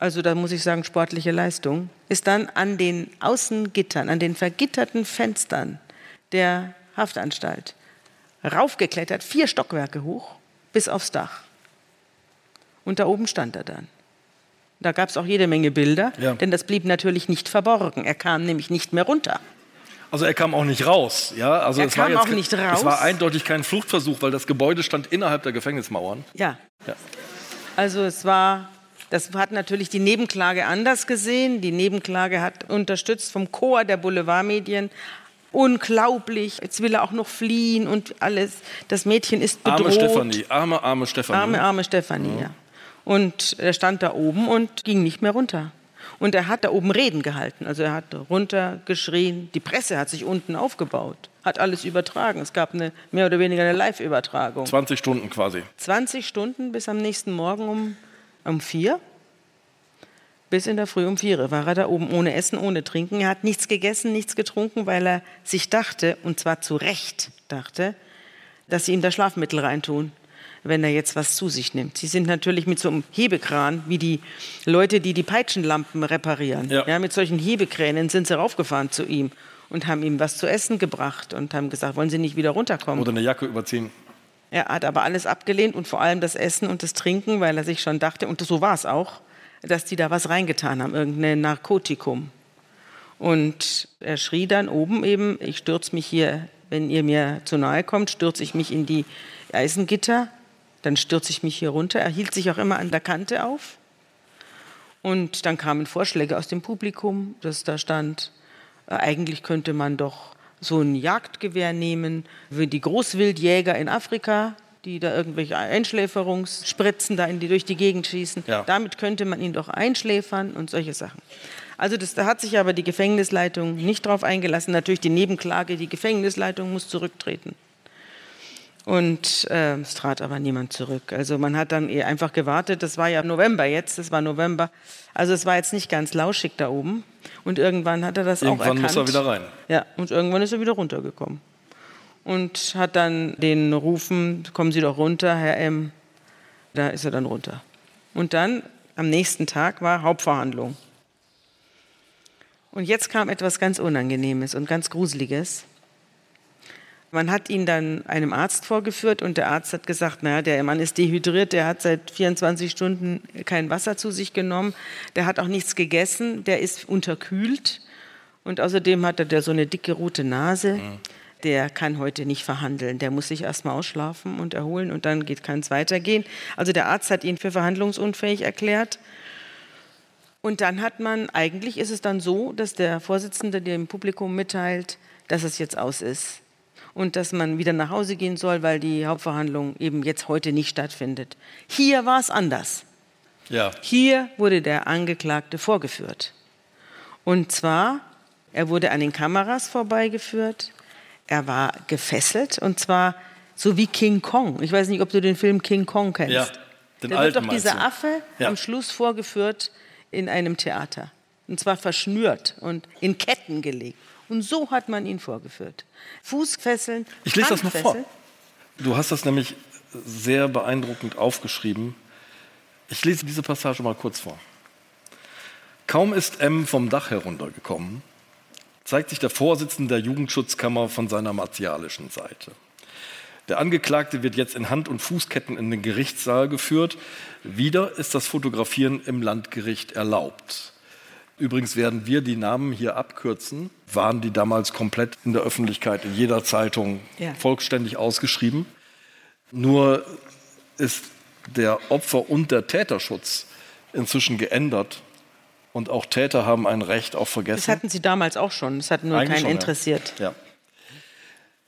also da muss ich sagen sportliche Leistung, ist dann an den Außengittern, an den vergitterten Fenstern der Haftanstalt raufgeklettert, vier Stockwerke hoch, bis aufs Dach. Und da oben stand er dann. Da gab es auch jede Menge Bilder, ja. denn das blieb natürlich nicht verborgen. Er kam nämlich nicht mehr runter. Also er kam auch nicht raus, ja? Also er es kam war jetzt, auch nicht raus. Es war eindeutig kein Fluchtversuch, weil das Gebäude stand innerhalb der Gefängnismauern. Ja. ja. Also es war, das hat natürlich die Nebenklage anders gesehen. Die Nebenklage hat unterstützt vom Chor der Boulevardmedien unglaublich, jetzt will er auch noch fliehen und alles. Das Mädchen ist bedroht. Arme Stefanie, arme, arme Stefanie. Arme, arme Stefanie, ja. ja. Und er stand da oben und ging nicht mehr runter. Und er hat da oben Reden gehalten. Also er hat runtergeschrien. Die Presse hat sich unten aufgebaut, hat alles übertragen. Es gab eine mehr oder weniger eine Live-Übertragung. 20 Stunden quasi. 20 Stunden bis am nächsten Morgen um, um vier. Bis in der Früh um vier war er da oben ohne Essen, ohne Trinken. Er hat nichts gegessen, nichts getrunken, weil er sich dachte, und zwar zu Recht dachte, dass sie ihm da Schlafmittel reintun, wenn er jetzt was zu sich nimmt. Sie sind natürlich mit so einem Hebekran, wie die Leute, die die Peitschenlampen reparieren. Ja. ja mit solchen Hebekränen sind sie raufgefahren zu ihm und haben ihm was zu essen gebracht und haben gesagt, wollen Sie nicht wieder runterkommen? Oder eine Jacke überziehen. Er hat aber alles abgelehnt und vor allem das Essen und das Trinken, weil er sich schon dachte, und so war es auch, dass die da was reingetan haben, irgendein Narkotikum. Und er schrie dann oben eben, ich stürze mich hier, wenn ihr mir zu nahe kommt, stürze ich mich in die Eisengitter, dann stürze ich mich hier runter. Er hielt sich auch immer an der Kante auf. Und dann kamen Vorschläge aus dem Publikum, dass da stand, äh, eigentlich könnte man doch so ein Jagdgewehr nehmen, wie die Großwildjäger in Afrika, die da irgendwelche Einschläferungsspritzen da in die, durch die Gegend schießen. Ja. Damit könnte man ihn doch einschläfern und solche Sachen. Also das, da hat sich aber die Gefängnisleitung nicht drauf eingelassen. Natürlich die Nebenklage, die Gefängnisleitung muss zurücktreten. Und äh, es trat aber niemand zurück. Also man hat dann eher einfach gewartet. Das war ja November jetzt, das war November. Also es war jetzt nicht ganz lauschig da oben. Und irgendwann hat er das irgendwann auch erkannt. Irgendwann muss er wieder rein. Ja, und irgendwann ist er wieder runtergekommen und hat dann den Rufen, kommen Sie doch runter, Herr M. Da ist er dann runter. Und dann am nächsten Tag war Hauptverhandlung. Und jetzt kam etwas ganz Unangenehmes und ganz Gruseliges. Man hat ihn dann einem Arzt vorgeführt und der Arzt hat gesagt, naja, der Mann ist dehydriert, der hat seit 24 Stunden kein Wasser zu sich genommen, der hat auch nichts gegessen, der ist unterkühlt und außerdem hat er so eine dicke rote Nase. Mhm der kann heute nicht verhandeln. Der muss sich erstmal ausschlafen und erholen und dann kann es weitergehen. Also der Arzt hat ihn für verhandlungsunfähig erklärt. Und dann hat man, eigentlich ist es dann so, dass der Vorsitzende dem Publikum mitteilt, dass es jetzt aus ist. Und dass man wieder nach Hause gehen soll, weil die Hauptverhandlung eben jetzt heute nicht stattfindet. Hier war es anders. Ja. Hier wurde der Angeklagte vorgeführt. Und zwar, er wurde an den Kameras vorbeigeführt, er war gefesselt und zwar so wie King Kong. Ich weiß nicht, ob du den Film King Kong kennst. Ja, den da alten wird doch dieser? Affe Ja. am Schluss vorgeführt in einem Theater. Und zwar verschnürt und in Ketten gelegt. Und so hat man ihn vorgeführt. Fußfesseln. Ich lese das mal vor. Du hast das nämlich sehr beeindruckend aufgeschrieben. Ich lese diese Passage mal kurz vor. Kaum ist M vom Dach heruntergekommen, zeigt sich der Vorsitzende der Jugendschutzkammer von seiner martialischen Seite. Der Angeklagte wird jetzt in Hand- und Fußketten in den Gerichtssaal geführt. Wieder ist das Fotografieren im Landgericht erlaubt. Übrigens werden wir die Namen hier abkürzen, waren die damals komplett in der Öffentlichkeit, in jeder Zeitung Ja. vollständig ausgeschrieben. Nur ist der Opfer- und der Täterschutz inzwischen geändert. Und auch Täter haben ein Recht auf Das Vergessen. hatten sie damals auch schon. Das hat nur Eigentlich keinen schon, ja. interessiert. Ja.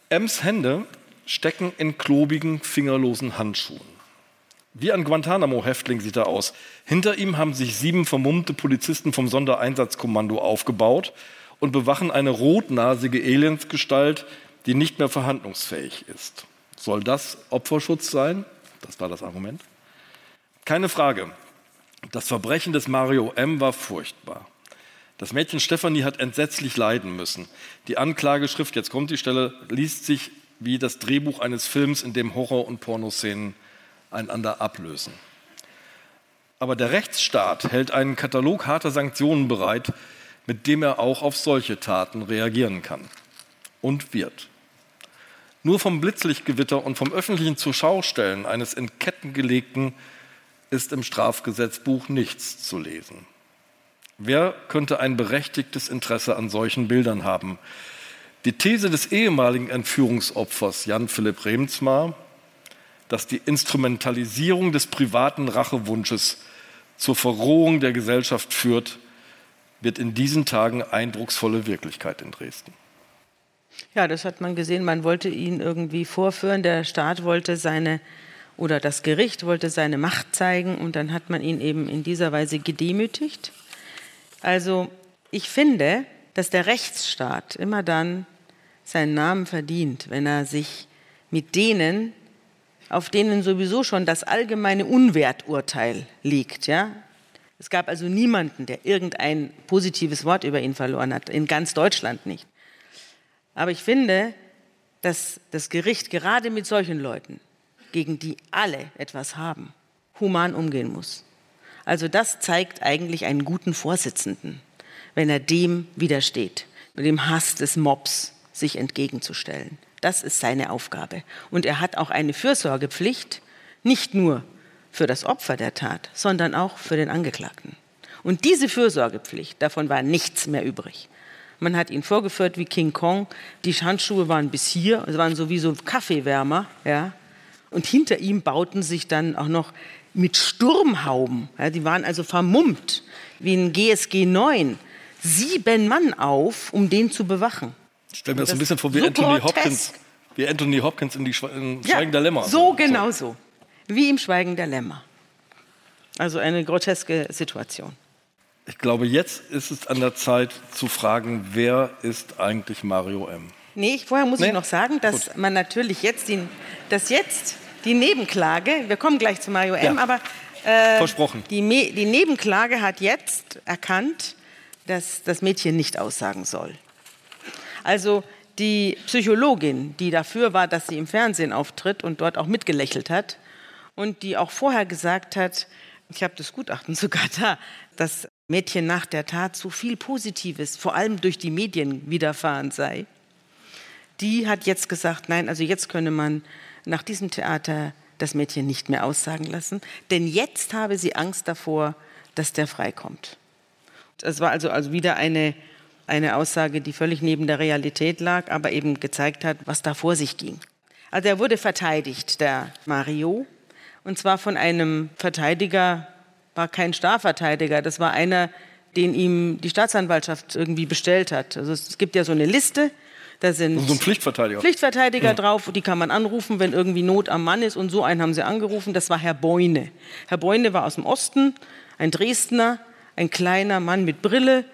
Ems Hände stecken in klobigen, fingerlosen Handschuhen. Wie ein Guantanamo-Häftling sieht er aus. Hinter ihm haben sich sieben vermummte Polizisten vom Sondereinsatzkommando aufgebaut und bewachen eine rotnasige Aliensgestalt, die nicht mehr verhandlungsfähig ist. Soll das Opferschutz sein? Das war das Argument. Keine Frage. Das Verbrechen des Mario M. war furchtbar. Das Mädchen Stefanie hat entsetzlich leiden müssen. Die Anklageschrift, jetzt kommt die Stelle, liest sich wie das Drehbuch eines Films, in dem Horror- und Pornoszenen einander ablösen. Aber der Rechtsstaat hält einen Katalog harter Sanktionen bereit, mit dem er auch auf solche Taten reagieren kann. Und wird. Nur vom Blitzlichtgewitter und vom öffentlichen Zuschaustellen eines in Ketten gelegten ist im Strafgesetzbuch nichts zu lesen. Wer könnte ein berechtigtes Interesse an solchen Bildern haben? Die These des ehemaligen Entführungsopfers Jan Philipp Remsmar, dass die Instrumentalisierung des privaten Rachewunsches zur Verrohung der Gesellschaft führt, wird in diesen Tagen eindrucksvolle Wirklichkeit in Dresden. Ja, das hat man gesehen. Man wollte ihn irgendwie vorführen. Der Staat wollte seine oder das Gericht wollte seine Macht zeigen und dann hat man ihn eben in dieser Weise gedemütigt. Also ich finde, dass der Rechtsstaat immer dann seinen Namen verdient, wenn er sich mit denen, auf denen sowieso schon das allgemeine Unwerturteil liegt, ja. Es gab also niemanden, der irgendein positives Wort über ihn verloren hat, in ganz Deutschland nicht. Aber ich finde, dass das Gericht gerade mit solchen Leuten, gegen die alle etwas haben, human umgehen muss. Also das zeigt eigentlich einen guten Vorsitzenden, wenn er dem widersteht, dem Hass des Mobs sich entgegenzustellen. Das ist seine Aufgabe. Und er hat auch eine Fürsorgepflicht, nicht nur für das Opfer der Tat, sondern auch für den Angeklagten. Und diese Fürsorgepflicht, davon war nichts mehr übrig. Man hat ihn vorgeführt wie King Kong. Die Handschuhe waren bis hier, es waren so wie so Kaffeewärmer, ja. Und hinter ihm bauten sich dann auch noch mit Sturmhauben, ja, die waren also vermummt, wie ein GSG 9, sieben Mann auf, um den zu bewachen. Ich stelle mir das, Das ein bisschen vor wie so Anthony grotesk. Hopkins, wie Anthony Hopkins in die Schwe in Schweigen der Lämmer. So genau so. Wie im Schweigen der Lämmer. Also eine groteske Situation. Ich glaube, jetzt ist es an der Zeit zu fragen, wer ist eigentlich Mario M? Nee, vorher muss Nee? ich noch sagen, dass Gut. man natürlich jetzt, die, dass jetzt die Nebenklage, wir kommen gleich zu Mario M., Ja. aber äh, Versprochen. die, die Nebenklage hat jetzt erkannt, dass das Mädchen nicht aussagen soll. Also die Psychologin, die dafür war, dass sie im Fernsehen auftritt und dort auch mitgelächelt hat und die auch vorher gesagt hat, ich habe das Gutachten sogar da, dass Mädchen nach der Tat so viel Positives, vor allem durch die Medien widerfahren sei, die hat jetzt gesagt, nein, also jetzt könne man nach diesem Theater das Mädchen nicht mehr aussagen lassen, denn jetzt habe sie Angst davor, dass der freikommt. Es war also, also wieder eine, eine Aussage, die völlig neben der Realität lag, aber eben gezeigt hat, was da vor sich ging. Also er wurde verteidigt, der Mario, und zwar von einem Verteidiger, war kein Starverteidiger, das war einer, den ihm die Staatsanwaltschaft irgendwie bestellt hat. Also es gibt ja so eine Liste, da sind so ein Pflichtverteidiger, Pflichtverteidiger ja. drauf, die kann man anrufen, wenn irgendwie Not am Mann ist. Und so einen haben sie angerufen, das war Herr Beune. Herr Beune war aus dem Osten, ein Dresdner, ein kleiner Mann mit Brille,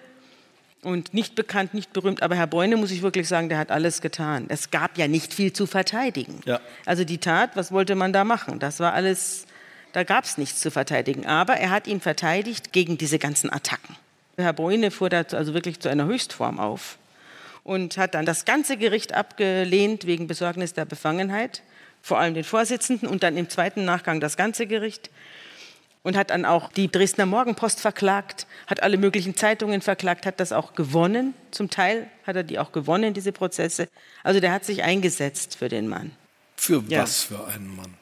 und nicht bekannt, nicht berühmt. Aber Herr Beune, muss ich wirklich sagen, der hat alles getan. Es gab ja nicht viel zu verteidigen. Ja. Also die Tat, was wollte man da machen? Das war alles, da gab es nichts zu verteidigen. Aber er hat ihn verteidigt gegen diese ganzen Attacken. Herr Beune fuhr da also wirklich zu einer Höchstform auf und hat dann das ganze Gericht abgelehnt wegen Besorgnis der Befangenheit, vor allem den Vorsitzenden und dann im zweiten Nachgang das ganze Gericht und hat dann auch die Dresdner Morgenpost verklagt, hat alle möglichen Zeitungen verklagt, hat das auch gewonnen. Zum Teil hat er die auch gewonnen, diese Prozesse. Also der hat sich eingesetzt für den Mann. Für ja. was für einen Mann?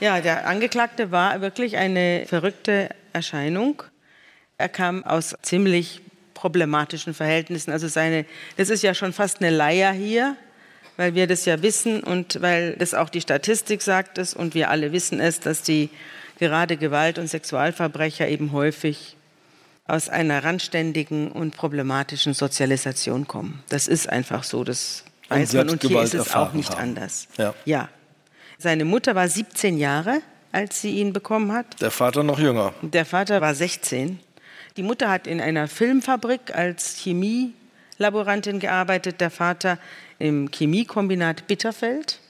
Ja, der Angeklagte war wirklich eine verrückte Erscheinung. Er kam aus ziemlich problematischen Verhältnissen. Also seine, das ist ja schon fast eine Leier hier, weil wir das ja wissen und weil das auch die Statistik sagt es und wir alle wissen es, dass die gerade Gewalt- und Sexualverbrecher eben häufig aus einer randständigen und problematischen Sozialisation kommen. Das ist einfach so, das weiß man und hier ist es auch nicht haben. anders. Ja. ja. Seine Mutter war 17 Jahre, als sie ihn bekommen hat. Der Vater noch jünger. Der Vater war 16. Die Mutter hat in einer Filmfabrik als Chemielaborantin gearbeitet, der Vater im Chemiekombinat Bitterfeld.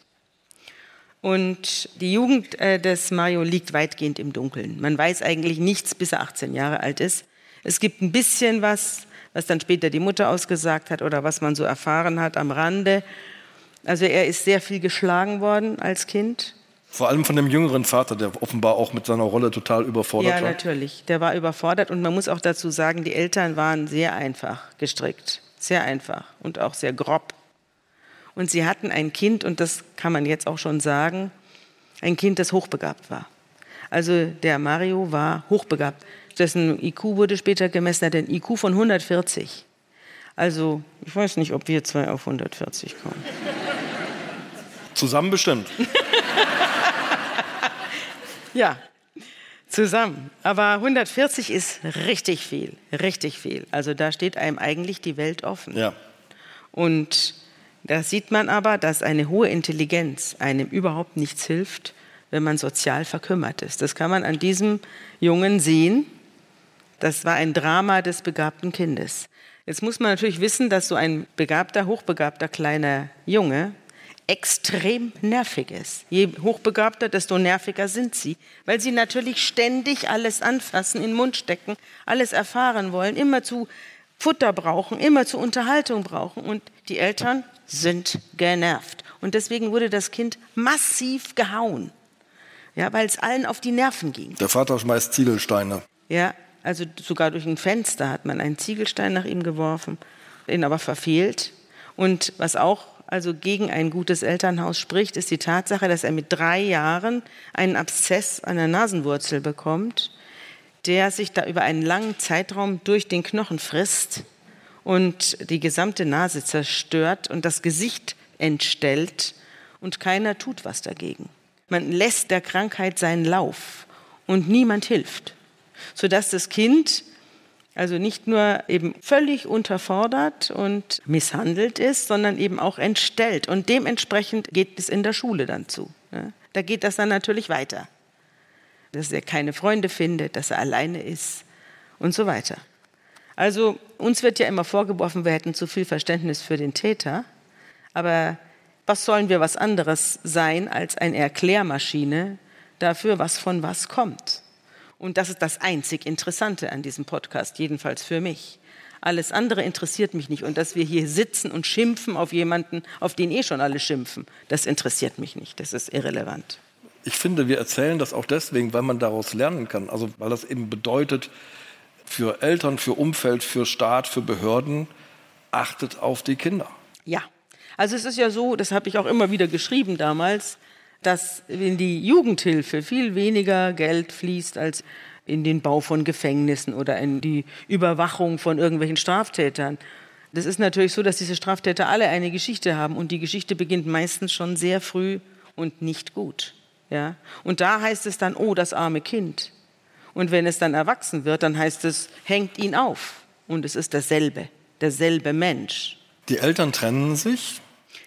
Und die Jugend äh, des Mario liegt weitgehend im Dunkeln. Man weiß eigentlich nichts, bis er 18 Jahre alt ist. Es gibt ein bisschen was, was dann später die Mutter ausgesagt hat oder was man so erfahren hat am Rande. Also er ist sehr viel geschlagen worden als Kind. Vor allem von dem jüngeren Vater, der offenbar auch mit seiner Rolle total überfordert war. Ja, natürlich. Der war überfordert und man muss auch dazu sagen, die Eltern waren sehr einfach gestrickt. Sehr einfach und auch sehr grob. Und sie hatten ein Kind, und das kann man jetzt auch schon sagen, ein Kind, das hochbegabt war. Also der Mario war hochbegabt. Dessen IQ wurde später gemessen, er hat ein IQ von 140. Also ich weiß nicht, ob wir zwei auf 140 kommen. Zusammen bestimmt. ja, zusammen. Aber 140 ist richtig viel, richtig viel. Also da steht einem eigentlich die Welt offen. Ja. Und da sieht man aber, dass eine hohe Intelligenz einem überhaupt nichts hilft, wenn man sozial verkümmert ist. Das kann man an diesem Jungen sehen. Das war ein Drama des begabten Kindes. Jetzt muss man natürlich wissen, dass so ein begabter, hochbegabter kleiner Junge extrem nervig ist. Je hochbegabter, desto nerviger sind sie, weil sie natürlich ständig alles anfassen, in den Mund stecken, alles erfahren wollen, immer zu Futter brauchen, immer zu Unterhaltung brauchen. Und die Eltern sind genervt. Und deswegen wurde das Kind massiv gehauen, ja, weil es allen auf die Nerven ging. Der Vater schmeißt Ziegelsteine. Ja, also sogar durch ein Fenster hat man einen Ziegelstein nach ihm geworfen, ihn aber verfehlt. Und was auch also gegen ein gutes Elternhaus spricht, ist die Tatsache, dass er mit drei Jahren einen Abszess an der Nasenwurzel bekommt, der sich da über einen langen Zeitraum durch den Knochen frisst und die gesamte Nase zerstört und das Gesicht entstellt und keiner tut was dagegen. Man lässt der Krankheit seinen Lauf und niemand hilft, sodass das Kind also nicht nur eben völlig unterfordert und misshandelt ist, sondern eben auch entstellt. Und dementsprechend geht es in der Schule dann zu. Da geht das dann natürlich weiter. Dass er keine Freunde findet, dass er alleine ist und so weiter. Also uns wird ja immer vorgeworfen, wir hätten zu viel Verständnis für den Täter. Aber was sollen wir was anderes sein als eine Erklärmaschine dafür, was von was kommt? Und das ist das einzig Interessante an diesem Podcast, jedenfalls für mich. Alles andere interessiert mich nicht. Und dass wir hier sitzen und schimpfen auf jemanden, auf den eh schon alle schimpfen, das interessiert mich nicht. Das ist irrelevant. Ich finde, wir erzählen das auch deswegen, weil man daraus lernen kann. Also weil das eben bedeutet, für Eltern, für Umfeld, für Staat, für Behörden, achtet auf die Kinder. Ja, also es ist ja so, das habe ich auch immer wieder geschrieben damals, dass in die Jugendhilfe viel weniger Geld fließt als in den Bau von Gefängnissen oder in die Überwachung von irgendwelchen Straftätern. Das ist natürlich so, dass diese Straftäter alle eine Geschichte haben und die Geschichte beginnt meistens schon sehr früh und nicht gut. Ja? Und da heißt es dann, oh, das arme Kind. Und wenn es dann erwachsen wird, dann heißt es, hängt ihn auf. Und es ist dasselbe, derselbe Mensch. Die Eltern trennen sich.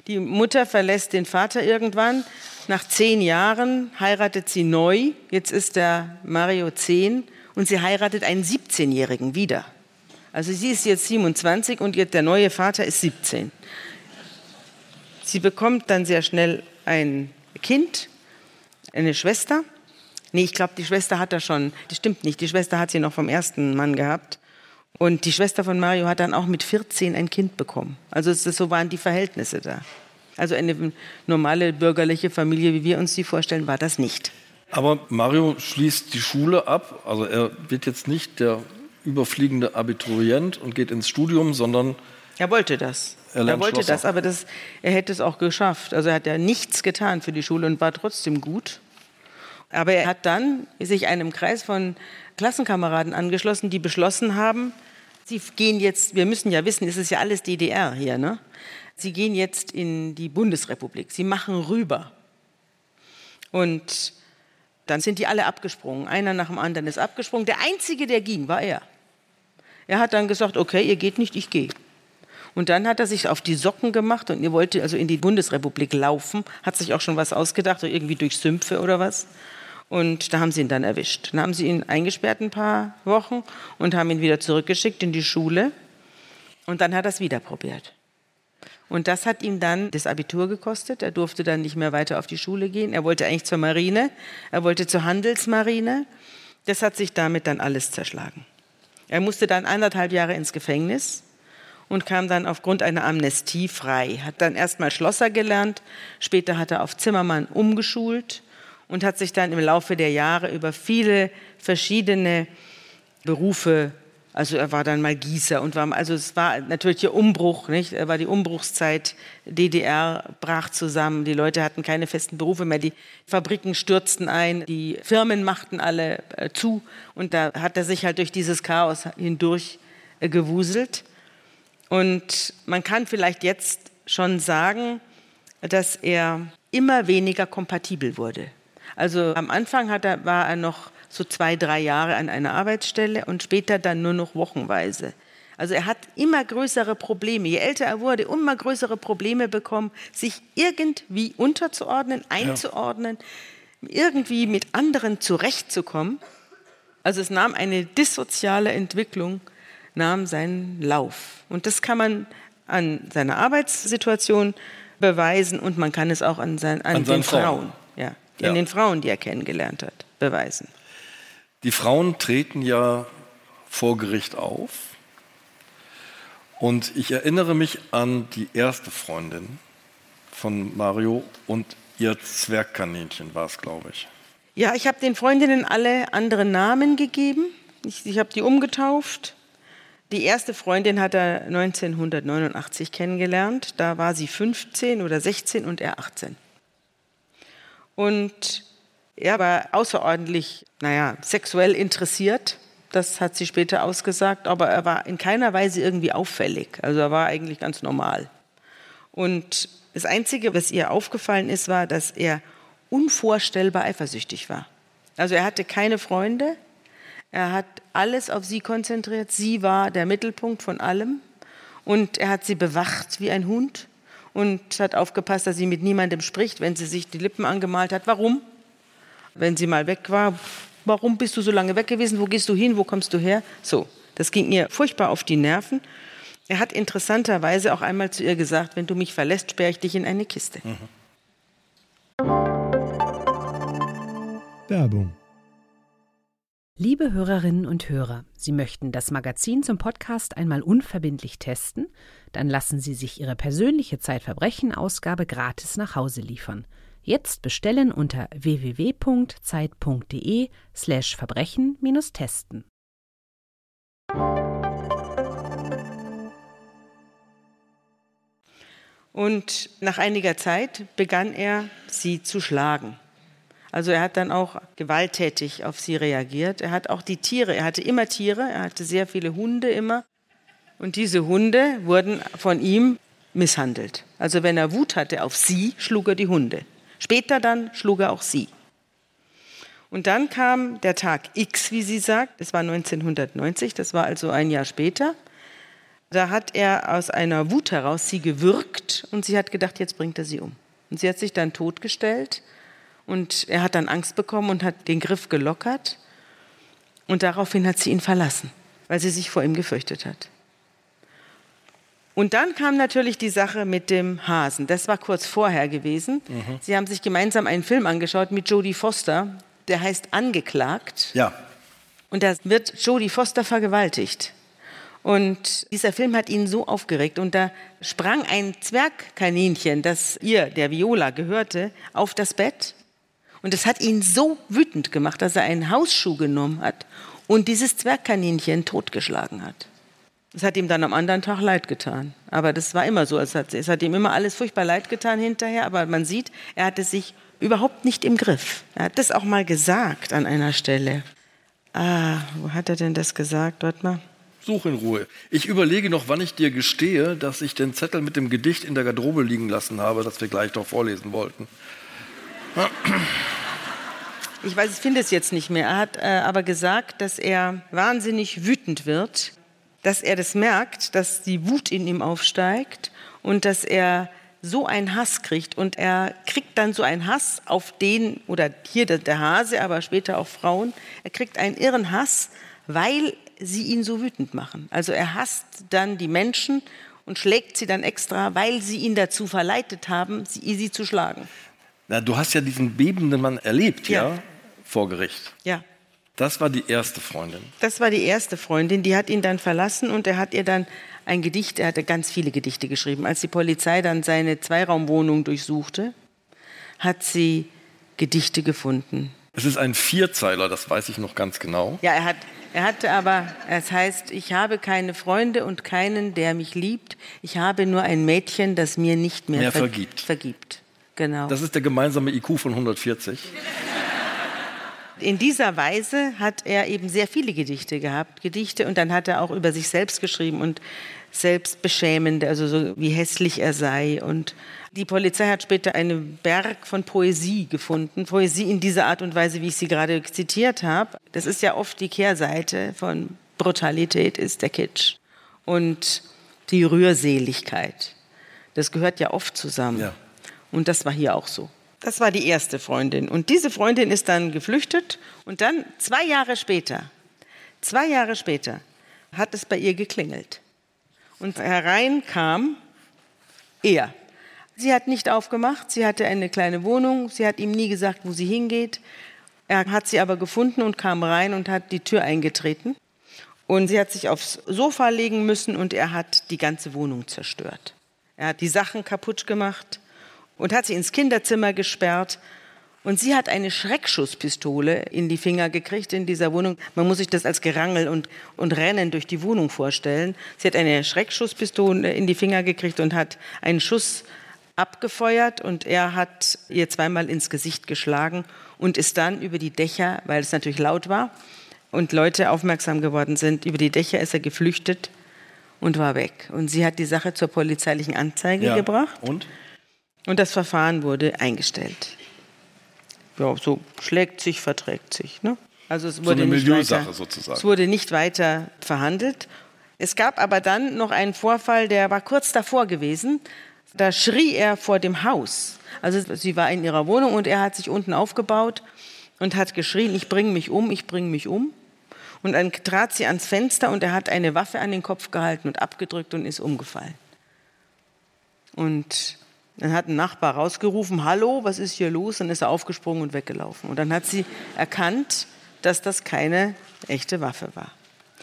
Die Mutter verlässt den Vater irgendwann. Nach zehn Jahren heiratet sie neu. Jetzt ist der Mario zehn und sie heiratet einen 17-Jährigen wieder. Also sie ist jetzt 27 und der neue Vater ist 17. Sie bekommt dann sehr schnell ein Kind, eine Schwester. Nee, ich glaube, die Schwester hat er schon. Das stimmt nicht. Die Schwester hat sie noch vom ersten Mann gehabt. Und die Schwester von Mario hat dann auch mit 14 ein Kind bekommen. Also so waren die Verhältnisse da. Also eine normale bürgerliche Familie, wie wir uns die vorstellen, war das nicht. Aber Mario schließt die Schule ab. Also er wird jetzt nicht der überfliegende Abiturient und geht ins Studium, sondern er wollte das. Er, er wollte Schlosser. das, aber das, er hätte es auch geschafft. Also er hat ja nichts getan für die Schule und war trotzdem gut. Aber er hat dann sich einem Kreis von Klassenkameraden angeschlossen, die beschlossen haben, sie gehen jetzt, wir müssen ja wissen, es ist ja alles DDR hier, ne? Sie gehen jetzt in die Bundesrepublik. Sie machen rüber. Und dann sind die alle abgesprungen. Einer nach dem anderen ist abgesprungen. Der Einzige, der ging, war er. Er hat dann gesagt, okay, ihr geht nicht, ich gehe. Und dann hat er sich auf die Socken gemacht und er wollte also in die Bundesrepublik laufen, hat sich auch schon was ausgedacht, irgendwie durch Sümpfe oder was. Und da haben sie ihn dann erwischt. Dann haben sie ihn eingesperrt ein paar Wochen und haben ihn wieder zurückgeschickt in die Schule. Und dann hat er es wieder probiert. Und das hat ihm dann das Abitur gekostet. Er durfte dann nicht mehr weiter auf die Schule gehen. Er wollte eigentlich zur Marine. Er wollte zur Handelsmarine. Das hat sich damit dann alles zerschlagen. Er musste dann anderthalb Jahre ins Gefängnis und kam dann aufgrund einer Amnestie frei. Hat dann erstmal Schlosser gelernt. Später hat er auf Zimmermann umgeschult und hat sich dann im Laufe der Jahre über viele verschiedene Berufe also er war dann mal Gießer und war, also es war natürlich der Umbruch, nicht? Er war die Umbruchszeit, DDR brach zusammen, die Leute hatten keine festen Berufe mehr, die Fabriken stürzten ein, die Firmen machten alle äh, zu und da hat er sich halt durch dieses Chaos hindurch äh, gewuselt. Und man kann vielleicht jetzt schon sagen, dass er immer weniger kompatibel wurde also am Anfang er, war er noch so zwei, drei Jahre an einer Arbeitsstelle und später dann nur noch wochenweise. Also er hat immer größere Probleme. Je älter er wurde, immer größere Probleme bekommen, sich irgendwie unterzuordnen, einzuordnen, ja. irgendwie mit anderen zurechtzukommen. Also es nahm eine dissoziale Entwicklung, nahm seinen Lauf. Und das kann man an seiner Arbeitssituation beweisen und man kann es auch an, sein, an, an den Frauen. Frauen ja ja. in den Frauen, die er kennengelernt hat, beweisen. Die Frauen treten ja vor Gericht auf. Und ich erinnere mich an die erste Freundin von Mario und ihr Zwergkaninchen war es, glaube ich. Ja, ich habe den Freundinnen alle andere Namen gegeben. Ich, ich habe die umgetauft. Die erste Freundin hat er 1989 kennengelernt. Da war sie 15 oder 16 und er 18. Und er war außerordentlich, naja, sexuell interessiert. Das hat sie später ausgesagt, aber er war in keiner Weise irgendwie auffällig. Also er war eigentlich ganz normal. Und das Einzige, was ihr aufgefallen ist, war, dass er unvorstellbar eifersüchtig war. Also er hatte keine Freunde, er hat alles auf sie konzentriert, sie war der Mittelpunkt von allem und er hat sie bewacht wie ein Hund und hat aufgepasst, dass sie mit niemandem spricht, wenn sie sich die Lippen angemalt hat. Warum? Wenn sie mal weg war, warum bist du so lange weg gewesen? Wo gehst du hin? Wo kommst du her? So, das ging ihr furchtbar auf die Nerven. Er hat interessanterweise auch einmal zu ihr gesagt, wenn du mich verlässt, sperre ich dich in eine Kiste. Mhm. Werbung Liebe Hörerinnen und Hörer, Sie möchten das Magazin zum Podcast einmal unverbindlich testen? Dann lassen Sie sich Ihre persönliche Zeitverbrechen-Ausgabe gratis nach Hause liefern. Jetzt bestellen unter www.zeit.de/slash Verbrechen-testen. Und nach einiger Zeit begann er, sie zu schlagen. Also er hat dann auch gewalttätig auf sie reagiert. Er hat auch die Tiere, er hatte immer Tiere, er hatte sehr viele Hunde immer. Und diese Hunde wurden von ihm misshandelt. Also wenn er Wut hatte auf sie, schlug er die Hunde. Später dann schlug er auch sie. Und dann kam der Tag X, wie sie sagt, es war 1990, das war also ein Jahr später. Da hat er aus einer Wut heraus sie gewürgt und sie hat gedacht, jetzt bringt er sie um. Und sie hat sich dann totgestellt und er hat dann Angst bekommen und hat den Griff gelockert und daraufhin hat sie ihn verlassen, weil sie sich vor ihm gefürchtet hat. Und dann kam natürlich die Sache mit dem Hasen. Das war kurz vorher gewesen. Mhm. Sie haben sich gemeinsam einen Film angeschaut mit Jodie Foster, der heißt Angeklagt. Ja. Und da wird Jodie Foster vergewaltigt. Und dieser Film hat ihn so aufgeregt. Und da sprang ein Zwergkaninchen, das ihr, der Viola, gehörte, auf das Bett. Und es hat ihn so wütend gemacht, dass er einen Hausschuh genommen hat und dieses Zwergkaninchen totgeschlagen hat. Es hat ihm dann am anderen Tag leid getan. Aber das war immer so. Es hat, es hat ihm immer alles furchtbar leid getan hinterher. Aber man sieht, er hatte sich überhaupt nicht im Griff. Er hat das auch mal gesagt an einer Stelle. Ah, wo hat er denn das gesagt? Warte mal. Such in Ruhe. Ich überlege noch, wann ich dir gestehe, dass ich den Zettel mit dem Gedicht in der Garderobe liegen lassen habe, das wir gleich noch vorlesen wollten. Ich weiß, ich finde es jetzt nicht mehr. Er hat äh, aber gesagt, dass er wahnsinnig wütend wird, dass er das merkt, dass die Wut in ihm aufsteigt und dass er so einen Hass kriegt und er kriegt dann so einen Hass auf den, oder hier der, Hase, aber später auch Frauen, er kriegt einen irren Hass, weil sie ihn so wütend machen. Also er hasst dann die Menschen und schlägt sie dann extra, weil sie ihn dazu verleitet haben, sie, sie zu schlagen. Na, du hast ja diesen bebenden Mann erlebt, ja. ja, vor Gericht. Ja. Das war die erste Freundin. Das war die erste Freundin, die hat ihn dann verlassen und er hat ihr dann ein Gedicht, er hatte ganz viele Gedichte geschrieben. Als die Polizei dann seine Zweiraumwohnung durchsuchte, hat sie Gedichte gefunden. Es ist ein Vierzeiler, das weiß ich noch ganz genau. Ja, er hat, er hatte aber, es heißt, ich habe keine Freunde und keinen, der mich liebt. Ich habe nur ein Mädchen, das mir nicht mehr, mehr ver vergibt. vergibt. Genau. Das ist der gemeinsame IQ von 140. In dieser Weise hat er eben sehr viele Gedichte gehabt, Gedichte, und dann hat er auch über sich selbst geschrieben und selbstbeschämend, also so wie hässlich er sei. Und die Polizei hat später einen Berg von Poesie gefunden, Poesie in dieser Art und Weise, wie ich sie gerade zitiert habe. Das ist ja oft die Kehrseite von Brutalität, ist der Kitsch und die Rührseligkeit. Das gehört ja oft zusammen. Ja. Und das war hier auch so. Das war die erste Freundin. Und diese Freundin ist dann geflüchtet und dann zwei Jahre später, zwei Jahre später, hat es bei ihr geklingelt. Und herein kam er. Sie hat nicht aufgemacht, sie hatte eine kleine Wohnung, sie hat ihm nie gesagt, wo sie hingeht. Er hat sie aber gefunden und kam rein und hat die Tür eingetreten. Und sie hat sich aufs Sofa legen müssen und er hat die ganze Wohnung zerstört. Er hat die Sachen kaputt gemacht, und hat sie ins Kinderzimmer gesperrt. Und sie hat eine Schreckschusspistole in die Finger gekriegt in dieser Wohnung. Man muss sich das als Gerangel und, und Rennen durch die Wohnung vorstellen. Sie hat eine Schreckschusspistole in die Finger gekriegt und hat einen Schuss abgefeuert und er hat ihr zweimal ins Gesicht geschlagen und ist dann über die Dächer, weil es natürlich laut war und Leute aufmerksam geworden sind, über die Dächer ist er geflüchtet und war weg. Und sie hat die Sache zur polizeilichen Anzeige ja. gebracht. Und? Und das Verfahren wurde eingestellt. Ja, so schlägt sich, verträgt sich. Ne? Also es wurde, so nicht weiter, sozusagen. es wurde nicht weiter verhandelt. Es gab aber dann noch einen Vorfall, der war kurz davor gewesen. Da schrie er vor dem Haus. Also sie war in ihrer Wohnung und er hat sich unten aufgebaut und hat geschrien, ich bringe mich um, ich bringe mich um. Und dann trat sie ans Fenster und er hat eine Waffe an den Kopf gehalten und abgedrückt und ist umgefallen. Und dann hat ein Nachbar rausgerufen, hallo, was ist hier los? Dann ist er aufgesprungen und weggelaufen. Und dann hat sie erkannt, dass das keine echte Waffe war,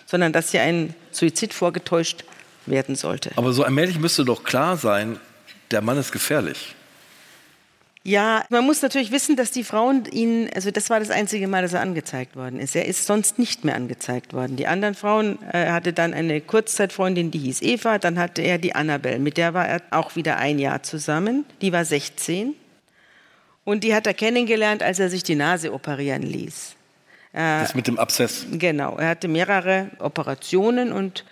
sondern dass hier ein Suizid vorgetäuscht werden sollte. Aber so allmählich müsste doch klar sein, der Mann ist gefährlich. Ja, man muss natürlich wissen, dass die Frauen ihn, also das war das einzige Mal, dass er angezeigt worden ist. Er ist sonst nicht mehr angezeigt worden. Die anderen Frauen, äh, er hatte dann eine Kurzzeitfreundin, die hieß Eva, dann hatte er die Annabelle, mit der war er auch wieder ein Jahr zusammen. Die war 16. Und die hat er kennengelernt, als er sich die Nase operieren ließ. das mit dem Abszess. Genau, er hatte mehrere Operationen und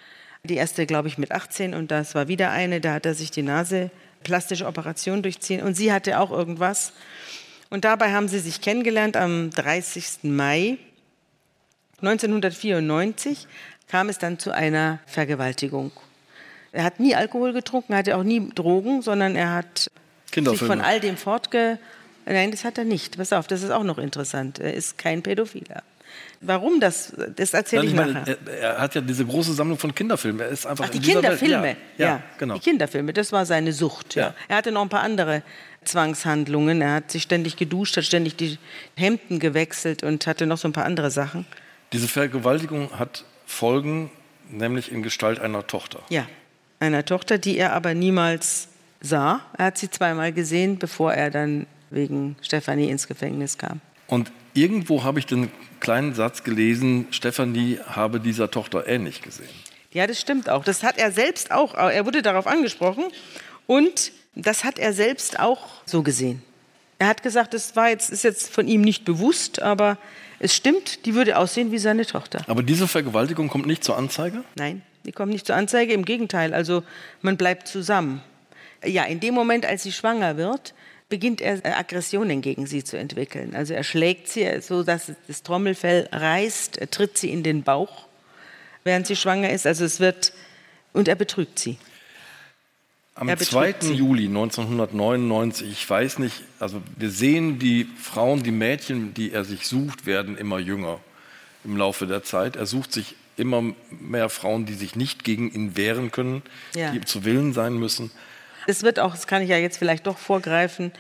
die erste, glaube ich, mit 18 und das war wieder eine, da hat er sich die Nase plastische Operation durchziehen und sie hatte auch irgendwas. Und dabei haben sie sich kennengelernt am 30. Mai 1994 kam es dann zu einer Vergewaltigung. Er hat nie Alkohol getrunken, hatte auch nie Drogen, sondern er hat sich von all dem fortge... Nein, das hat er nicht. Pass auf, das ist auch noch interessant. Er ist kein Pädophiler. Warum das? Das erzähle ich, ich meine, nachher. Er, hat ja diese große Sammlung von Kinderfilmen. Er ist einfach Ach, die Kinderfilme. Ja, ja, ja, genau. Die Kinderfilme, das war seine Sucht. Ja. Er hatte noch ein paar andere Zwangshandlungen. Er hat sich ständig geduscht, hat ständig die Hemden gewechselt und hatte noch so ein paar andere Sachen. Diese Vergewaltigung hat Folgen, nämlich in Gestalt einer Tochter. Ja, einer Tochter, die er aber niemals sah. Er hat sie zweimal gesehen, bevor er dann wegen Stefanie ins Gefängnis kam. Und irgendwo habe ich den kleinen Satz gelesen, Stefanie habe dieser Tochter ähnlich gesehen. Ja, das stimmt auch. Das hat er selbst auch. Er wurde darauf angesprochen und das hat er selbst auch so gesehen. Er hat gesagt, das war jetzt, ist jetzt von ihm nicht bewusst, aber es stimmt, die würde aussehen wie seine Tochter. Aber diese Vergewaltigung kommt nicht zur Anzeige? Nein, die kommt nicht zur Anzeige. Im Gegenteil, also man bleibt zusammen. Ja, in dem Moment, als sie schwanger wird, beginnt er Aggressionen gegen sie zu entwickeln. Also er schlägt sie so, dass das Trommelfell reißt, er tritt sie in den Bauch, während sie schwanger ist. Also es wird und er betrügt sie. Am 2. Sie. Juli 1999, ich weiß nicht, also wir sehen die Frauen, die Mädchen, die er sich sucht, werden immer jünger im Laufe der Zeit. Er sucht sich immer mehr Frauen, die sich nicht gegen ihn wehren können, ja. die zu Willen sein müssen. Es wird auch, das kann ich ja jetzt vielleicht doch vorgreifen,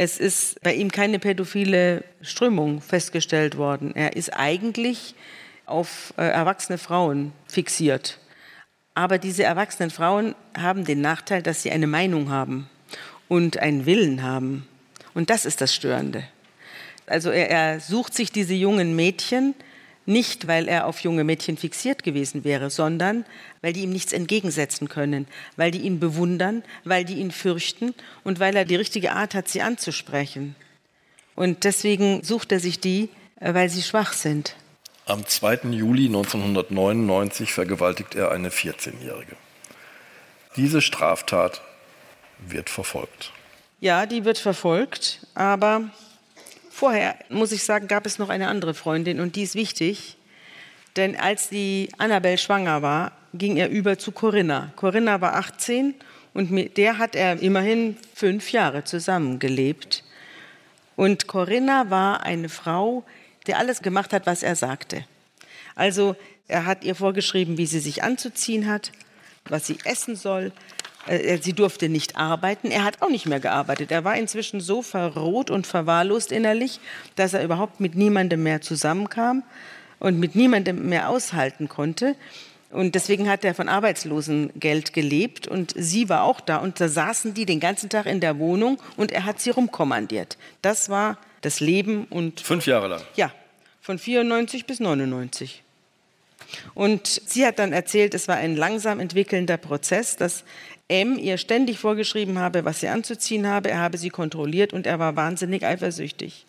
es ist bei ihm keine pädophile Strömung festgestellt worden. Er ist eigentlich auf äh, erwachsene Frauen fixiert. Aber diese erwachsenen Frauen haben den Nachteil, dass sie eine Meinung haben und einen Willen haben. Und das ist das Störende. Also er, er sucht sich diese jungen Mädchen, nicht, weil er auf junge Mädchen fixiert gewesen wäre, sondern weil die ihm nichts entgegensetzen können, weil die ihn bewundern, weil die ihn fürchten und weil er die richtige Art hat, sie anzusprechen. Und deswegen sucht er sich die, äh, weil sie schwach sind. Am 2. Juli 1999 vergewaltigt er eine 14-Jährige. Diese Straftat wird verfolgt. Ja, die wird verfolgt, aber Vorher, muss ich sagen, gab es noch eine andere Freundin und die ist wichtig. Denn als die Annabelle schwanger war, ging er über zu Corinna. Corinna war 18 und mit der hat er immerhin fünf Jahre zusammengelebt. Und Corinna war eine Frau, die alles gemacht hat, was er sagte. Also er hat ihr vorgeschrieben, wie sie sich anzuziehen hat, was sie essen soll, sie durfte nicht arbeiten. Er hat auch nicht mehr gearbeitet. Er war inzwischen so verroht und verwahrlost innerlich, dass er überhaupt mit niemandem mehr zusammenkam und mit niemandem mehr aushalten konnte. Und deswegen hat er von Arbeitslosengeld gelebt und sie war auch da und da saßen die den ganzen Tag in der Wohnung und er hat sie rumkommandiert. Das war das Leben und fünf Jahre lang. Ja, von 94 bis 99. Und sie hat dann erzählt, es war ein langsam entwickelnder Prozess, dass M ihr ständig vorgeschrieben habe, was sie anzuziehen habe. Er habe sie kontrolliert und er war wahnsinnig eifersüchtig.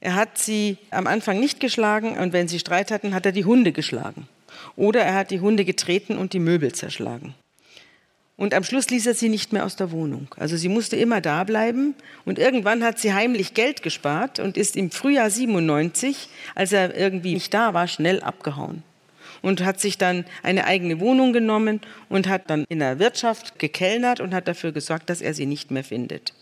Er hat sie am Anfang nicht geschlagen und wenn sie Streit hatten, hat er die Hunde geschlagen. Oder er hat die Hunde getreten und die Möbel zerschlagen. Und am Schluss ließ er sie nicht mehr aus der Wohnung. Also sie musste immer da bleiben. Und irgendwann hat sie heimlich Geld gespart und ist im Frühjahr 97, als er irgendwie nicht da war, schnell abgehauen und hat sich dann eine eigene Wohnung genommen und hat dann in der Wirtschaft gekellnert und hat dafür gesorgt, dass er sie nicht mehr findet.